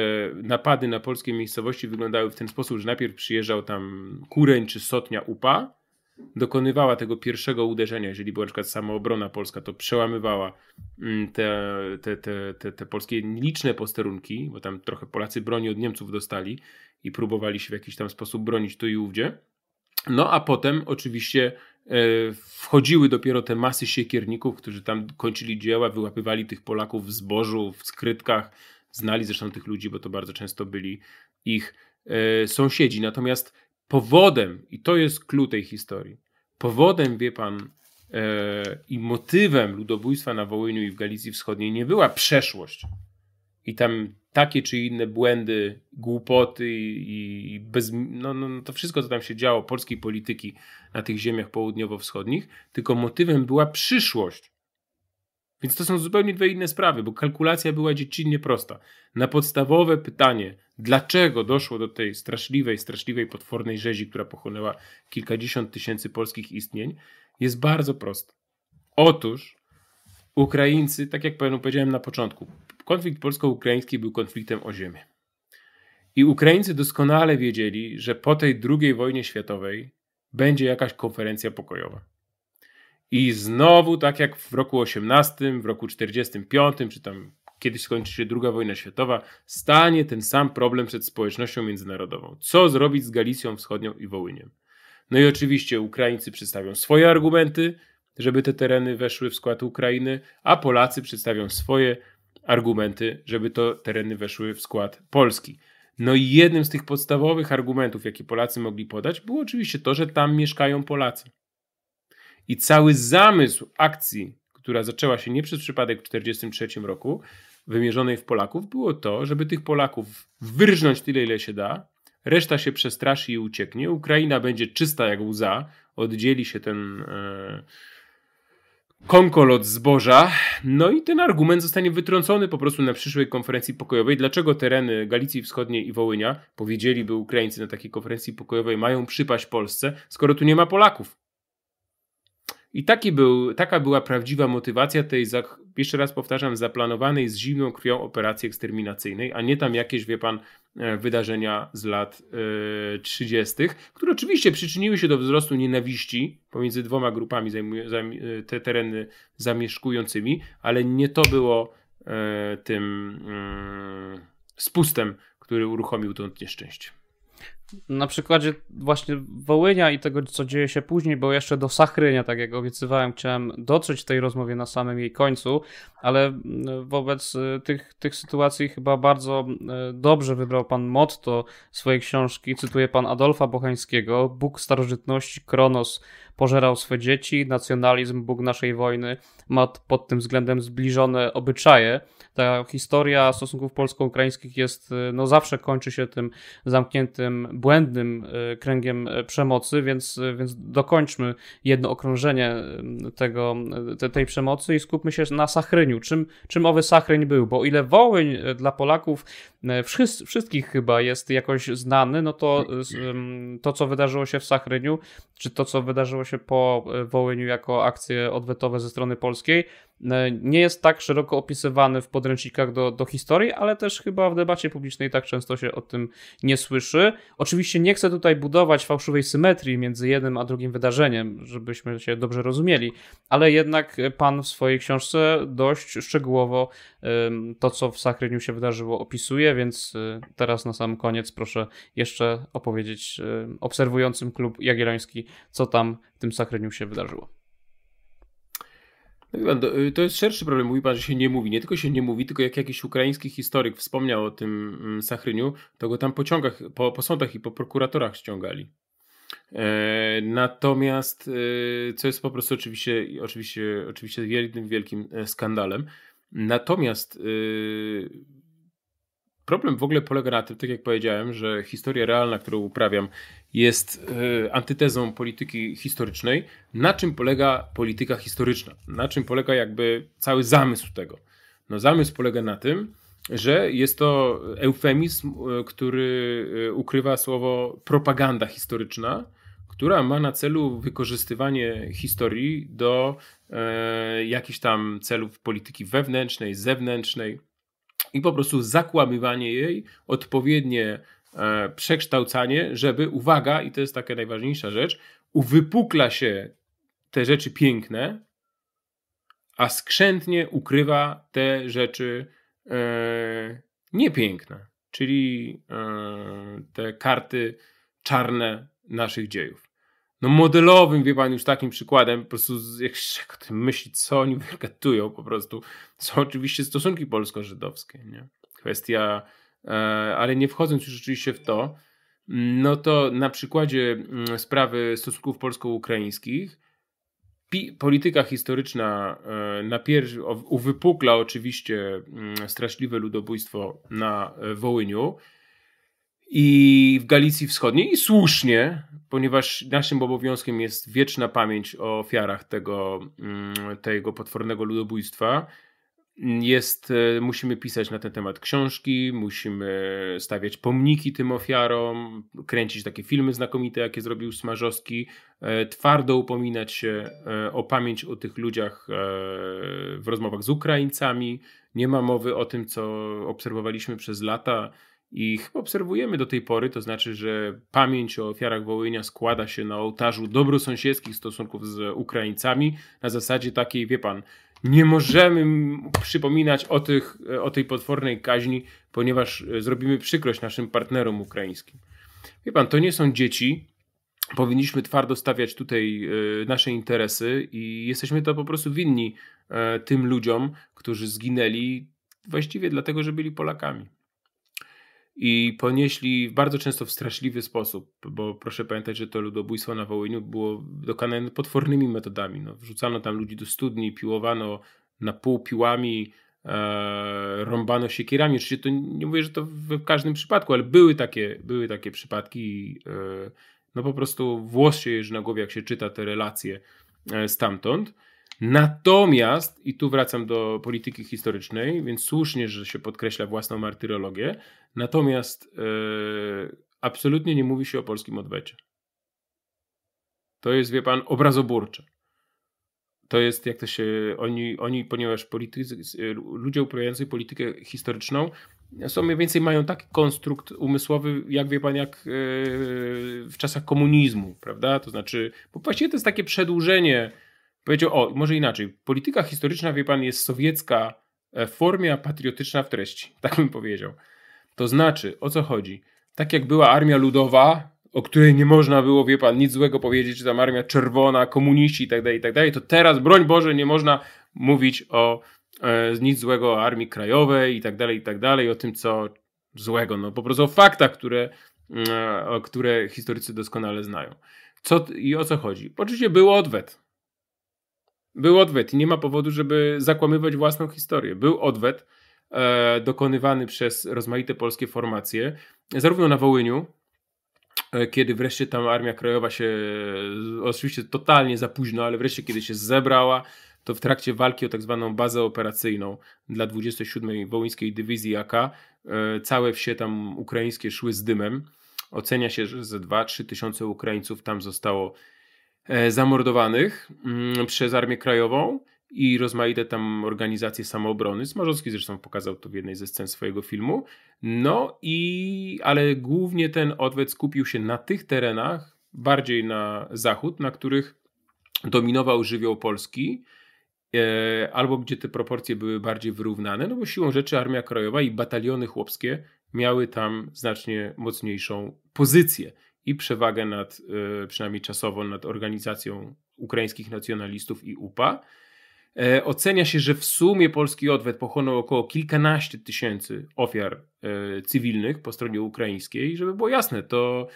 napady na polskie miejscowości wyglądały w ten sposób, że najpierw przyjeżdżał tam kureń czy sotnia upa, dokonywała tego pierwszego uderzenia, jeżeli była na przykład samoobrona polska, to przełamywała mm, te, te, te, te, te polskie liczne posterunki, bo tam trochę Polacy broni od Niemców dostali i próbowali się w jakiś tam sposób bronić tu i ówdzie. No a potem oczywiście e, wchodziły dopiero te masy siekierników, którzy tam kończyli dzieła, wyłapywali tych Polaków w zbożu, w skrytkach, znali zresztą tych ludzi, bo to bardzo często byli ich e, sąsiedzi. Natomiast powodem, i to jest klucz tej historii, powodem, wie pan, e, i motywem ludobójstwa na Wołyniu i w Galicji Wschodniej nie była przeszłość i tam takie czy inne błędy, głupoty i, bez, no, no, no, to wszystko, co tam się działo, polskiej polityki na tych ziemiach południowo-wschodnich, tylko motywem była przyszłość. Więc to są zupełnie dwie inne sprawy, bo kalkulacja była dziecinnie prosta. Na podstawowe pytanie, dlaczego doszło do tej straszliwej, straszliwej, potwornej rzezi, która pochłonęła kilkadziesiąt tysięcy polskich istnień, jest bardzo proste. Otóż Ukraińcy, tak jak powiedziałem na początku, konflikt polsko-ukraiński był konfliktem o ziemię. I Ukraińcy doskonale wiedzieli, że po tej II wojnie światowej będzie jakaś konferencja pokojowa. I znowu, tak jak w roku 18, w roku 45, czy tam kiedyś skończy się II wojna światowa, stanie ten sam problem przed społecznością międzynarodową. Co zrobić z Galicją Wschodnią i Wołyniem? No i oczywiście Ukraińcy przedstawią swoje argumenty, żeby te tereny weszły w skład Ukrainy, a Polacy przedstawią swoje argumenty, żeby to tereny weszły w skład Polski. No i jednym z tych podstawowych argumentów, jakie Polacy mogli podać, było oczywiście to, że tam mieszkają Polacy. I cały zamysł akcji, która zaczęła się nie przez przypadek w 1943 roku, wymierzonej w Polaków, było to, żeby tych Polaków wyrżnąć tyle, ile się da, reszta się przestraszy i ucieknie, Ukraina będzie czysta jak łza, oddzieli się ten... E, konkolot zboża. No i ten argument zostanie wytrącony po prostu na przyszłej konferencji pokojowej. Dlaczego tereny Galicji Wschodniej i Wołynia, powiedzieliby Ukraińcy na takiej konferencji pokojowej, mają przypaść Polsce, skoro tu nie ma Polaków? I taki był, taka była prawdziwa motywacja tej, jeszcze raz powtarzam, zaplanowanej z zimną krwią operacji eksterminacyjnej, a nie tam jakieś, wie pan, e, wydarzenia z lat y, e, 30., które oczywiście przyczyniły się do wzrostu nienawiści pomiędzy dwoma grupami e, te tereny zamieszkującymi, ale nie to było y, tym y, spustem, który uruchomił to nieszczęście na przykładzie właśnie Wołynia i tego, co dzieje się później, bo jeszcze do Sachrynia, tak jak obiecywałem, chciałem dotrzeć w tej rozmowie na samym jej końcu, ale mm, wobec y, tych, tych sytuacji chyba bardzo y, dobrze wybrał pan motto swojej książki. Cytuję pan Adolfa Bochańskiego. Bóg starożytności, Kronos, pożerał swe dzieci, nacjonalizm, Bóg naszej wojny ma pod tym względem zbliżone obyczaje. Ta historia stosunków polsko-ukraińskich jest, y, no zawsze kończy się tym zamkniętym, błędnym y, kręgiem y, przemocy, więc, więc dokończmy jedno okrążenie tego, te, tej przemocy i skupmy się na Sachryniu. Czym, czym owy Sachryń był? Bo ile Wołyń dla Polaków wszystkich chyba jest jakoś znany, no to to, co wydarzyło się w Sachryniu, czy to, co wydarzyło się po Wołyniu jako akcje odwetowe ze strony polskiej, E, nie jest tak szeroko opisywany w podręcznikach do, do historii, ale też chyba w debacie publicznej tak często się o tym nie słyszy. Oczywiście nie chcę tutaj budować fałszywej symetrii między jednym a drugim wydarzeniem, żebyśmy się dobrze rozumieli, ale jednak pan w swojej książce dość szczegółowo to, co w Sachryniu się wydarzyło, opisuje, więc e, teraz na sam koniec proszę jeszcze opowiedzieć obserwującym klub jagielloński, co tam w tym Sachryniu się wydarzyło. No y, to jest szerszy problem. Mówi pan, że się nie mówi. Nie tylko się nie mówi, tylko jak jakiś ukraiński historyk wspomniał o tym mm, Sachryniu, to go tam po ciągach, po, po sądach i po prokuratorach ściągali. E, natomiast, e, co jest po prostu oczywiście, oczywiście, oczywiście wielkim, wielkim e, skandalem. Natomiast e, problem w ogóle polega na tym, tak jak powiedziałem, że historia realna, którą uprawiam, jest y, antytezą polityki historycznej. Na czym polega polityka historyczna? Na czym polega jakby cały zamysł tego? No, zamysł polega na tym, że jest to eufemizm, e, który ukrywa słowo propaganda historyczna, która ma na celu wykorzystywanie historii do e, jakichś tam celów polityki wewnętrznej, zewnętrznej i po prostu zakłamywanie jej, odpowiednie e, przekształcanie, żeby, uwaga, i to jest taka najważniejsza rzecz, uwypukla się te rzeczy piękne, a skrzętnie ukrywa te rzeczy e, niepiękne, czyli e, te karty czarne naszych dziejów. No modelowym, wie pan, już takim przykładem, po prostu jak się o tym myśli, co oni wygatują po prostu, są oczywiście stosunki polsko-żydowskie, nie? Kwestia, e, ale nie wchodząc już rzeczywiście w to, no to na przykładzie mm, sprawy stosunków polsko-ukraińskich polityka historyczna e, na uwypukla oczywiście mm, straszliwe ludobójstwo na e, Wołyniu i w Galicji Wschodniej i słusznie, ponieważ naszym obowiązkiem jest wieczna pamięć o ofiarach tego, mm, tego potwornego ludobójstwa jest, e, musimy pisać na ten temat książki, musimy stawiać pomniki tym ofiarom, kręcić takie filmy znakomite, jakie zrobił Smarzowski, e, twardo upominać się e, o pamięć o tych ludziach w rozmowach z Ukraińcami. Nie ma mowy o tym, co obserwowaliśmy przez lata i chyba obserwujemy do tej pory, to znaczy, że pamięć o ofiarach Wołynia składa się na ołtarzu dobrosąsiedzkich stosunków z Ukraińcami na zasadzie takiej, wie pan, nie możemy przypominać o, tych, o tej potwornej kaźni, ponieważ e, zrobimy przykrość naszym partnerom ukraińskim. Wie pan, to nie są dzieci. Powinniśmy twardo stawiać tutaj e, nasze interesy i jesteśmy to po prostu winni e, tym ludziom, którzy zginęli właściwie dlatego, że byli Polakami i ponieśli bardzo często w straszliwy sposób, bo proszę pamiętać, że to ludobójstwo na Wołyniu było dokonane potwornymi metodami. No, wrzucano tam ludzi do studni, piłowano na pół piłami, e, rąbano siekierami. Oczywiście to nie mówię, że to w każdym przypadku, ale były takie, były takie przypadki. E, no po prostu włos się jeży na głowie, jak się czyta te relacje e, stamtąd. Natomiast, i tu wracam do polityki historycznej, więc słusznie, że się podkreśla własną martyrologię, natomiast yy, absolutnie nie mówi się o polskim odwecie. To jest, wie pan, obrazoburcze. To jest, jak to się, oni, oni ponieważ politycy, ludzie uprawiający politykę historyczną są mniej więcej mają taki konstrukt umysłowy, jak wie pan, jak yy, w czasach komunizmu, prawda? To znaczy, bo właściwie to jest takie przedłużenie Powiedział, o, może inaczej. Polityka historyczna, wie pan, jest sowiecka w formie, a patriotyczna w treści. Tak bym powiedział. To znaczy, o co chodzi? Tak jak była armia ludowa, o której nie można było, wie pan, nic złego powiedzieć, czy tam armia czerwona, komuniści i tak dalej, i tak to teraz, broń Boże, nie można mówić o e, nic złego o armii krajowej i tak dalej, i dalej, o tym, co złego. No po prostu o faktach, które, e, które historycy doskonale znają. Co, I o co chodzi? Oczywiście był odwet. Był odwet i nie ma powodu, żeby zakłamywać własną historię. Był odwet e, dokonywany przez rozmaite polskie formacje, zarówno na Wołyniu, e, kiedy wreszcie tam Armia Krajowa się, oczywiście totalnie za późno, ale wreszcie kiedy się zebrała, to w trakcie walki o tak zwaną bazę operacyjną dla 27. Wołyńskiej Dywizji AK e, całe wsie tam ukraińskie szły z dymem. Ocenia się, że ze 2-3 tysiące Ukraińców tam zostało E, zamordowanych mm, przez Armię Krajową i rozmaite tam organizacje samoobrony. Smarzowski zresztą pokazał to w jednej ze scen swojego filmu. No i, ale głównie ten odwet skupił się na tych terenach, bardziej na zachód, na których dominował żywioł polski, e, albo gdzie te proporcje były bardziej wyrównane, no bo siłą rzeczy Armia Krajowa i bataliony chłopskie miały tam znacznie mocniejszą pozycję i przewagę nad, e, przynajmniej czasowo, nad organizacją ukraińskich nacjonalistów i UPA. E, ocenia się, że w sumie polski odwet pochłonął około kilkanaście tysięcy ofiar e, cywilnych po stronie ukraińskiej. Żeby było jasne, to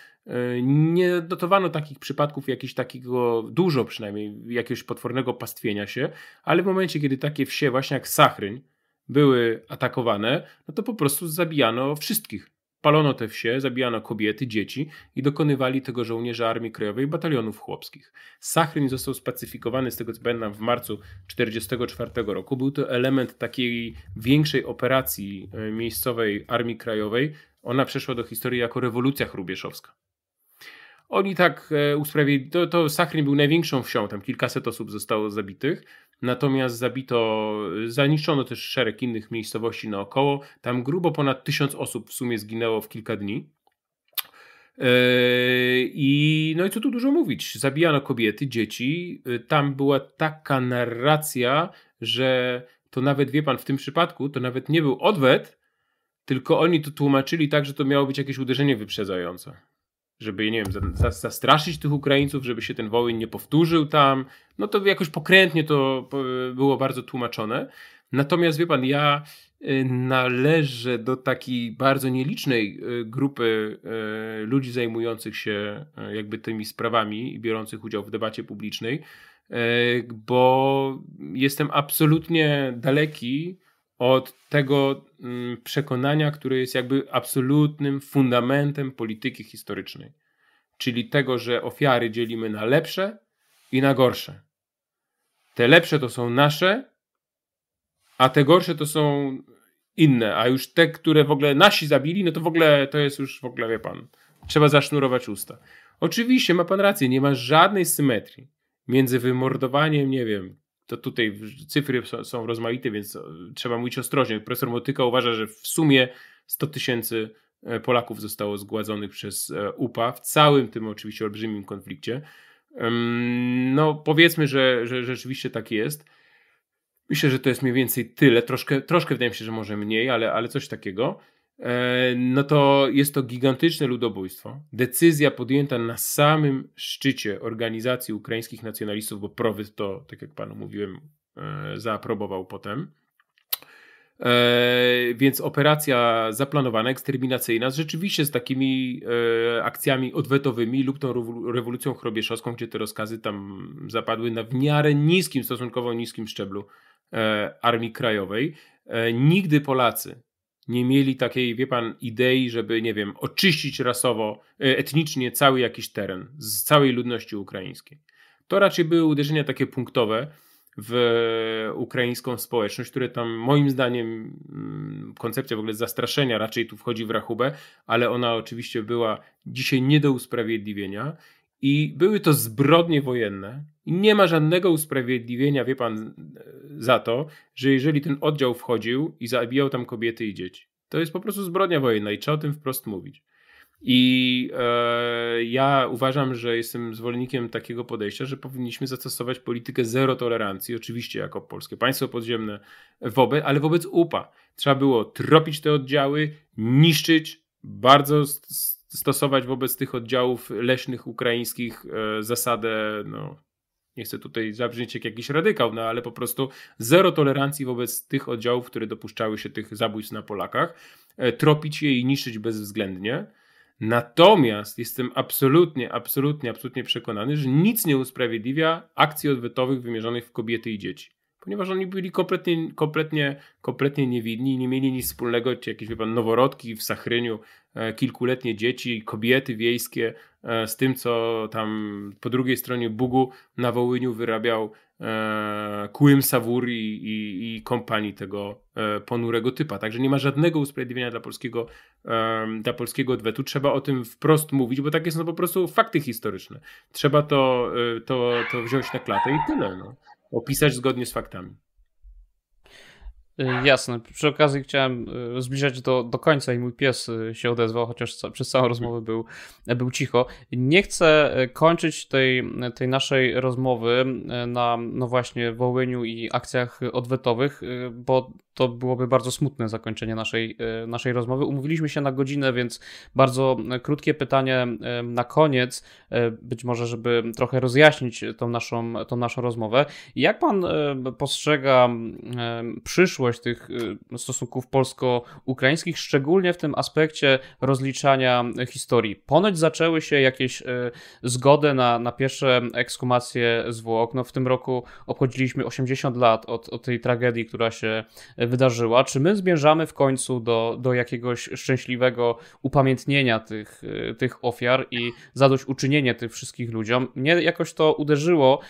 nie dotowano takich przypadków, jakiegoś takiego, dużo przynajmniej, jakiegoś potwornego pastwienia się, ale w momencie, kiedy takie wsie, właśnie jak Sachryń, były atakowane, no to po prostu zabijano wszystkich Palono te wsie, zabijano kobiety, dzieci i dokonywali tego żołnierze Armii Krajowej batalionów chłopskich. Sachryn został spacyfikowany, z tego co pamiętam, w marcu 1944 roku. Był to element takiej większej operacji e, miejscowej Armii Krajowej. Ona przeszła do historii jako rewolucja chrubieszowska. Oni tak e, usprawiedliwili, to, to Sachryn był największą wsią, tam kilkaset osób zostało zabitych. Natomiast zabito, zaniszczono też szereg innych miejscowości naokoło. Tam grubo ponad tysiąc osób w sumie zginęło w kilka dni. Yy, I no i co tu dużo mówić? Zabijano kobiety, dzieci. Yy, tam była taka narracja, że to nawet wie pan w tym przypadku, to nawet nie był odwet, tylko oni to tłumaczyli tak, że to miało być jakieś uderzenie wyprzedzające. Żeby, nie wiem, zastraszyć tych Ukraińców, żeby się ten wojen nie powtórzył tam. No to jakoś pokrętnie to było bardzo tłumaczone. Natomiast wie pan, ja Y, należę do takiej bardzo nielicznej y, grupy ludzi zajmujących się jakby tymi sprawami i biorących udział w debacie publicznej, bo jestem absolutnie daleki od tego mm, przekonania, które jest jakby absolutnym fundamentem polityki historycznej. Czyli tego, że ofiary dzielimy na lepsze i na gorsze. Te lepsze to są nasze, a te gorsze to są inne, a już te, które w ogóle nasi zabili, no to w ogóle to jest już w ogóle, wie pan, trzeba zasznurować usta. Oczywiście ma pan rację, nie ma żadnej symetrii między wymordowaniem, nie wiem, to tutaj cyfry są, rozmaite, więc trzeba mówić ostrożnie. Profesor Motyka uważa, że w sumie 100 tysięcy e, Polaków zostało zgładzonych przez e, UPA w całym tym oczywiście olbrzymim konflikcie. No powiedzmy, że, że rzeczywiście tak jest. Myślę, że to jest mniej więcej tyle. Troszkę, troszkę wydaje mi się, że może mniej, ale, ale coś takiego. E, no to jest to gigantyczne ludobójstwo. Decyzja podjęta na samym szczycie organizacji ukraińskich nacjonalistów, bo Prowyt to, tak jak panu mówiłem, e, zaaprobował potem. E, więc operacja zaplanowana, eksterminacyjna, rzeczywiście z takimi akcjami odwetowymi lub tą rewolucją chrobieszowską, gdzie te rozkazy tam zapadły na w miarę niskim, stosunkowo niskim szczeblu Armii Krajowej. Nigdy Polacy nie mieli takiej, wie pan, idei, żeby, nie wiem, oczyścić rasowo, e, etnicznie cały jakiś teren z całej ludności ukraińskiej. To raczej były uderzenia takie punktowe w ukraińską społeczność, które tam moim zdaniem mm, koncepcja w ogóle zastraszenia raczej tu wchodzi w rachubę, ale ona oczywiście była dzisiaj nie do usprawiedliwienia i były to zbrodnie wojenne. I nie ma żadnego usprawiedliwienia, wie pan, za to, że jeżeli ten oddział wchodził i zabijał tam kobiety i dzieci. To jest po prostu zbrodnia wojenna i trzeba o tym wprost mówić. I e, ja uważam, że jestem zwolennikiem takiego podejścia, że powinniśmy zastosować politykę zero tolerancji, oczywiście jako polskie państwo podziemne, wobec, ale wobec UPA. Trzeba było tropić te oddziały, niszczyć, bardzo stosować wobec tych oddziałów leśnych ukraińskich e, zasadę, no, nie chcę tutaj zabrzmieć jak jakiś radykał, no ale po prostu zero tolerancji wobec tych oddziałów, które dopuszczały się tych zabójstw na Polakach, e, tropić je i niszczyć bezwzględnie. Natomiast jestem absolutnie, absolutnie, absolutnie przekonany, że nic nie usprawiedliwia akcji odwetowych wymierzonych w kobiety i dzieci ponieważ oni byli kompletnie, kompletnie, kompletnie niewinni, nie mieli nic wspólnego, czy jakieś wie pan, noworodki w Sachryniu, kilkuletnie dzieci, kobiety wiejskie, e, z tym, co tam po drugiej stronie Bugu na Wołyniu wyrabiał e, Kłym Sawur i, i, i kompanii tego e, ponurego typa. Także nie ma żadnego usprawiedliwienia dla polskiego, e, dla polskiego odwetu. Trzeba o tym wprost mówić, bo takie są po prostu fakty historyczne. Trzeba to, e, to, to wziąć na klatę i tyle. No opisać zgodnie z faktami. Y, jasne. Przy okazji chciałem y, zbliżać do, do końca i mój pies y, się odezwał, chociaż przez całą rozmowę był, był cicho. Nie chcę kończyć tej, tej naszej rozmowy na no właśnie Wołyniu i akcjach odwetowych, bo to byłoby bardzo smutne zakończenie naszej, naszej rozmowy. Umówiliśmy się na godzinę, więc bardzo krótkie pytanie na koniec, być może, żeby trochę rozjaśnić tą naszą, tą naszą rozmowę. Jak pan postrzega przyszłość tych stosunków polsko-ukraińskich, szczególnie w tym aspekcie rozliczania historii? Ponoć zaczęły się jakieś zgody na, na pierwsze ekshumacje zwłok. No, w tym roku obchodziliśmy 80 lat od, od tej tragedii, która się wydarzyła, czy my zmierzamy w końcu do, do jakiegoś szczęśliwego upamiętnienia tych, y, tych ofiar i zadośćuczynienie tych wszystkich ludziom. Mnie jakoś to uderzyło,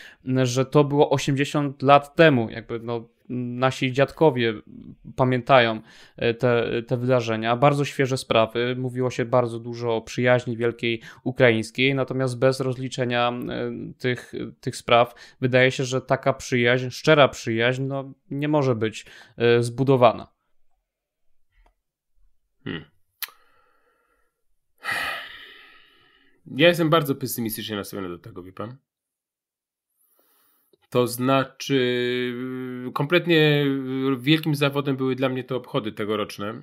że to było 80 lat temu. Jakby no, nasi dziadkowie pamiętają e, te, te wydarzenia. Bardzo świeże sprawy. Mówiło się bardzo dużo o przyjaźni wielkiej ukraińskiej, natomiast bez rozliczenia e, tych, tych spraw wydaje się, że taka przyjaźń, szczera przyjaźń, no, nie może być zbudowana. Hmm. Ja jestem bardzo pesymistycznie nastawiony do tego, wie pan. To znaczy, kompletnie wielkim zawodem były dla mnie te obchody tegoroczne e,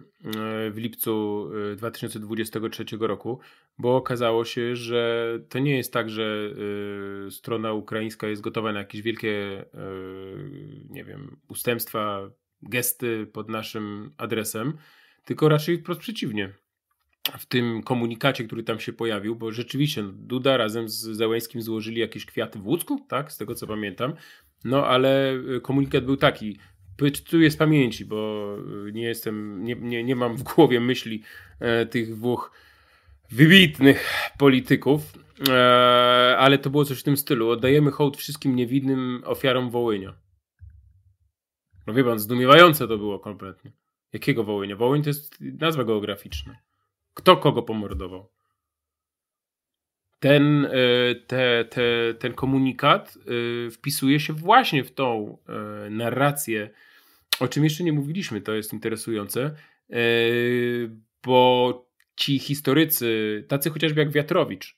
w lipcu 2023 e, roku, bo okazało się, że to nie jest tak, że e, strona ukraińska jest gotowa na jakieś wielkie, nie wiem, ustępstwa, gesty pod naszym adresem, tylko raczej wprost przeciwnie w tym komunikacie, który tam się pojawił, bo rzeczywiście no, Duda razem z Załęskim złożyli jakieś kwiaty w Łódzku, tak, z tego co pamiętam, no ale y, komunikat był taki, Pytuję z pamięci, bo y, nie jestem, nie, nie, nie mam w głowie myśli e, tych dwóch wybitnych polityków, e, ale to było coś w tym stylu. Oddajemy hołd wszystkim niewinnym ofiarom Wołynia. No wie pan, zdumiewające to było kompletnie. Jakiego Wołynia? Wołyń to jest nazwa geograficzna. Kto kogo pomordował? Ten, e, te, te, ten komunikat e, wpisuje się właśnie w tą e, narrację, o czym jeszcze nie mówiliśmy, to jest interesujące, bo ci historycy, tacy chociażby jak Wiatrowicz,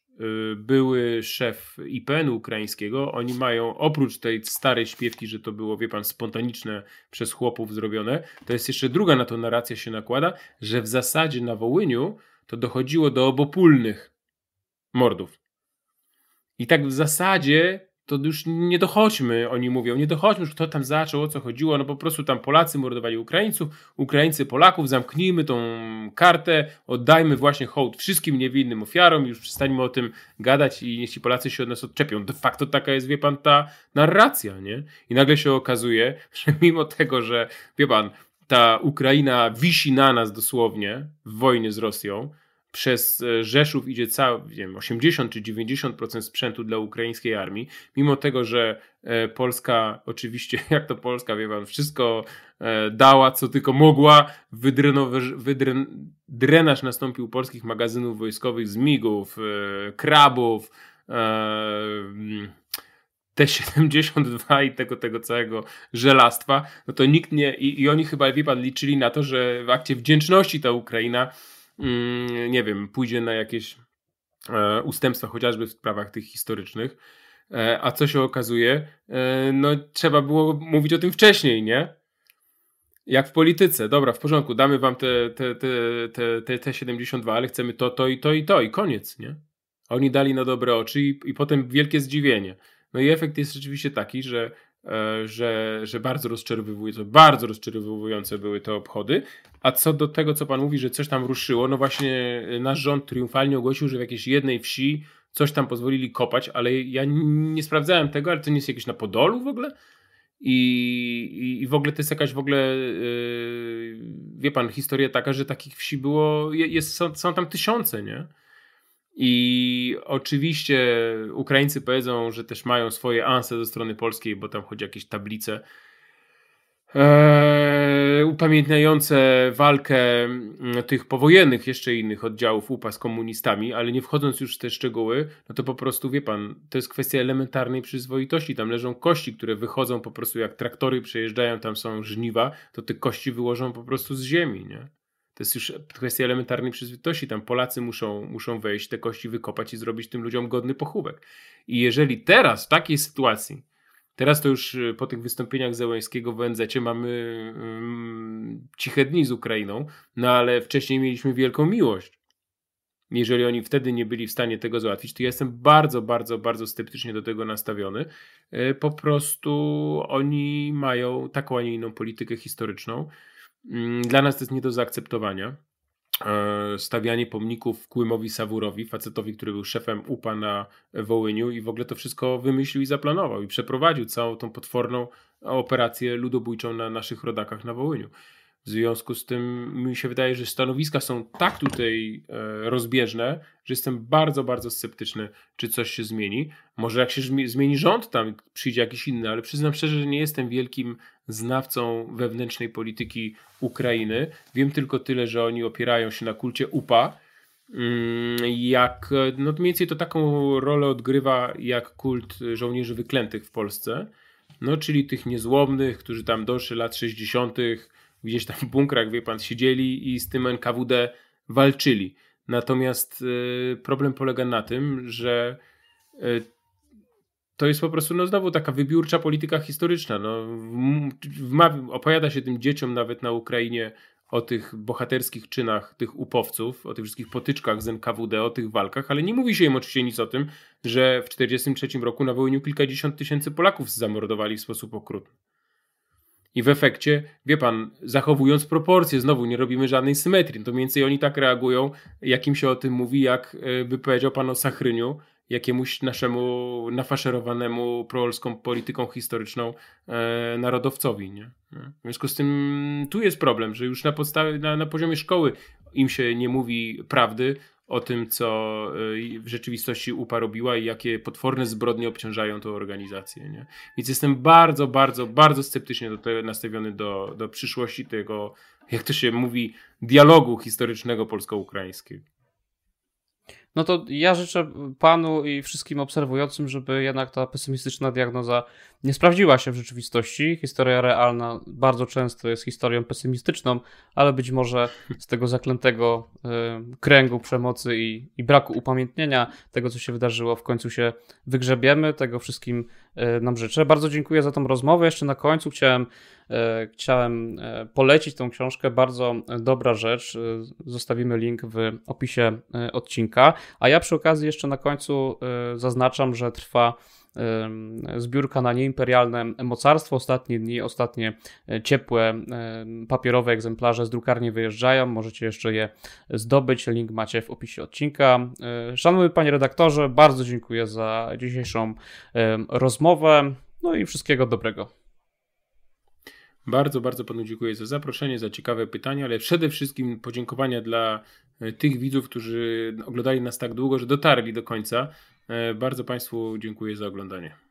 były szef IPN-u ukraińskiego, oni mają oprócz tej starej śpiewki, że to było, wie pan, spontaniczne przez chłopów zrobione, to jest jeszcze druga na to narracja się nakłada, że w zasadzie na Wołyniu to dochodziło do obopólnych mordów. I tak w zasadzie to już nie dochodźmy, oni mówią, nie dochodźmy kto tam zaczął, o co chodziło, no po prostu tam Polacy mordowali Ukraińców, Ukraińcy Polaków, zamknijmy tą kartę, oddajmy właśnie hołd wszystkim niewinnym ofiarom, już przestańmy o tym gadać i niech ci Polacy się od nas odczepią. De facto taka jest, wie pan, ta narracja, nie? I nagle się okazuje, że mimo tego, że, wie pan, ta Ukraina wisi na nas dosłownie w wojnie z Rosją, przez e, Rzeszów idzie cały, wiem, 80 czy 90% sprzętu dla ukraińskiej armii, mimo tego, że e, Polska, oczywiście, jak to Polska, wie pan, wszystko e, dała, co tylko mogła, wydren, drenaż nastąpił polskich magazynów wojskowych z migów, krabów, T72 i tego, tego całego żelastwa, no to nikt nie, i, i oni chyba, wie pan, liczyli na to, że w akcie wdzięczności ta Ukraina Mm, nie wiem, pójdzie na jakieś e, ustępstwa chociażby w sprawach tych historycznych. E, a co się okazuje? E, no, trzeba było mówić o tym wcześniej, nie? Jak w polityce. Dobra, w porządku, damy wam te, te, te, te, te, te 72, ale chcemy to, to i to i to i koniec, nie? Oni dali na dobre oczy i, i potem wielkie zdziwienie. No i efekt jest rzeczywiście taki, że że, że bardzo rozczarowujące, bardzo rozczarowujące były te obchody. A co do tego, co pan mówi, że coś tam ruszyło, no właśnie nasz rząd triumfalnie ogłosił, że w jakiejś jednej wsi coś tam pozwolili kopać, ale ja nie sprawdzałem tego, ale to nie jest jakieś na Podolu w ogóle? I, i, w ogóle to jest jakaś w ogóle, yy, wie pan, historia taka, że takich wsi było, jest, są, są tam tysiące, nie? I oczywiście Ukraińcy powiedzą, że też mają swoje anse ze strony polskiej, bo tam chodzi o jakieś tablice e, upamiętniające walkę mm, tych powojennych jeszcze innych oddziałów UPA z komunistami, ale nie wchodząc już w te szczegóły, no to po prostu wie pan, to jest kwestia elementarnej przyzwoitości. Tam leżą kości, które wychodzą po prostu jak traktory przejeżdżają, tam są żniwa, to te kości wyłożą po prostu z ziemi, nie? To jest już kwestia elementarnej przyzwoitości. Tam Polacy muszą, muszą wejść, te kości wykopać i zrobić tym ludziom godny pochówek. I jeżeli teraz w takiej sytuacji, teraz to już y, po tych wystąpieniach Zełańskiego w ONZ mamy um, ciche dni z Ukrainą, no ale wcześniej mieliśmy wielką miłość. Jeżeli oni wtedy nie byli w stanie tego załatwić, to ja jestem bardzo, bardzo, bardzo sceptycznie do tego nastawiony. Y, po prostu oni mają taką, a nie inną politykę historyczną dla nas to jest nie do zaakceptowania. E, stawianie pomników Kłymowi Sawurowi, facetowi, który był szefem UPA na Wołyniu i w ogóle to wszystko wymyślił i zaplanował i przeprowadził całą tą potworną operację ludobójczą na naszych rodakach na Wołyniu. W związku z tym mi się wydaje, że stanowiska są tak tutaj e, rozbieżne, że jestem bardzo, bardzo sceptyczny, czy coś się zmieni. Może jak się zmieni rząd, tam przyjdzie jakiś inny, ale przyznam szczerze, że nie jestem wielkim znawcą wewnętrznej polityki Ukrainy. Wiem tylko tyle, że oni opierają się na kulcie UPA. Mm, jak, no mniej więcej to taką rolę odgrywa jak kult żołnierzy wyklętych w Polsce. No, czyli tych niezłomnych, którzy tam doszli lat 60., gdzieś tam w bunkrach, wie pan, siedzieli i z tym NKWD walczyli. Natomiast y, problem polega na tym, że y, to jest po prostu no znowu taka wybiórcza polityka historyczna. No, opowiada się tym dzieciom nawet na Ukrainie o tych bohaterskich czynach tych upowców, o tych wszystkich potyczkach z NKWD, o tych walkach, ale nie mówi się im oczywiście nic o tym, że w 1943 roku na Wołyniu kilkadziesiąt tysięcy Polaków zamordowali w sposób okrutny. I w efekcie, wie pan, zachowując proporcje, znowu nie robimy żadnej symetrii, to mniej więcej oni tak reagują, jakim się o tym mówi, jak e, by powiedział pan o Sachryniu, jakiemuś naszemu nafaszerowanemu proolską polityką historyczną e, narodowcowi. Nie? W związku z tym tu jest problem, że już na podstawie, na, na poziomie szkoły im się nie mówi prawdy, o tym, co y, w rzeczywistości UPA robiła i jakie potworne zbrodnie obciążają tę organizację. Nie? Więc jestem bardzo, bardzo, bardzo sceptycznie do tego, nastawiony do, do przyszłości tego, jak to się mówi, dialogu historycznego polsko-ukraińskiego. No to ja życzę panu i wszystkim obserwującym, żeby jednak ta pesymistyczna diagnoza nie sprawdziła się w rzeczywistości. Historia realna bardzo często jest historią pesymistyczną, ale być może z tego zaklętego y, kręgu przemocy i, i, braku upamiętnienia tego, co się wydarzyło, w końcu się wygrzebiemy. Tego wszystkim nam życzę. Bardzo dziękuję za tą rozmowę. Jeszcze na końcu chciałem E, chciałem e, polecić tą książkę. Bardzo dobra rzecz. E, zostawimy link w opisie odcinka. A ja przy okazji jeszcze na końcu zaznaczam, że trwa zbiórka na nieimperialne mocarstwo. Ostatnie dni, ostatnie ciepłe papierowe egzemplarze z drukarni wyjeżdżają. Możecie jeszcze je zdobyć. Link macie w opisie odcinka. Szanowny panie redaktorze, bardzo dziękuję za dzisiejszą rozmowę. No i wszystkiego dobrego. Bardzo, bardzo panu dziękuję za zaproszenie, za ciekawe pytania, ale przede wszystkim podziękowania dla e, tych widzów, którzy oglądali nas tak długo, że dotarli do końca. E, bardzo państwu dziękuję za oglądanie.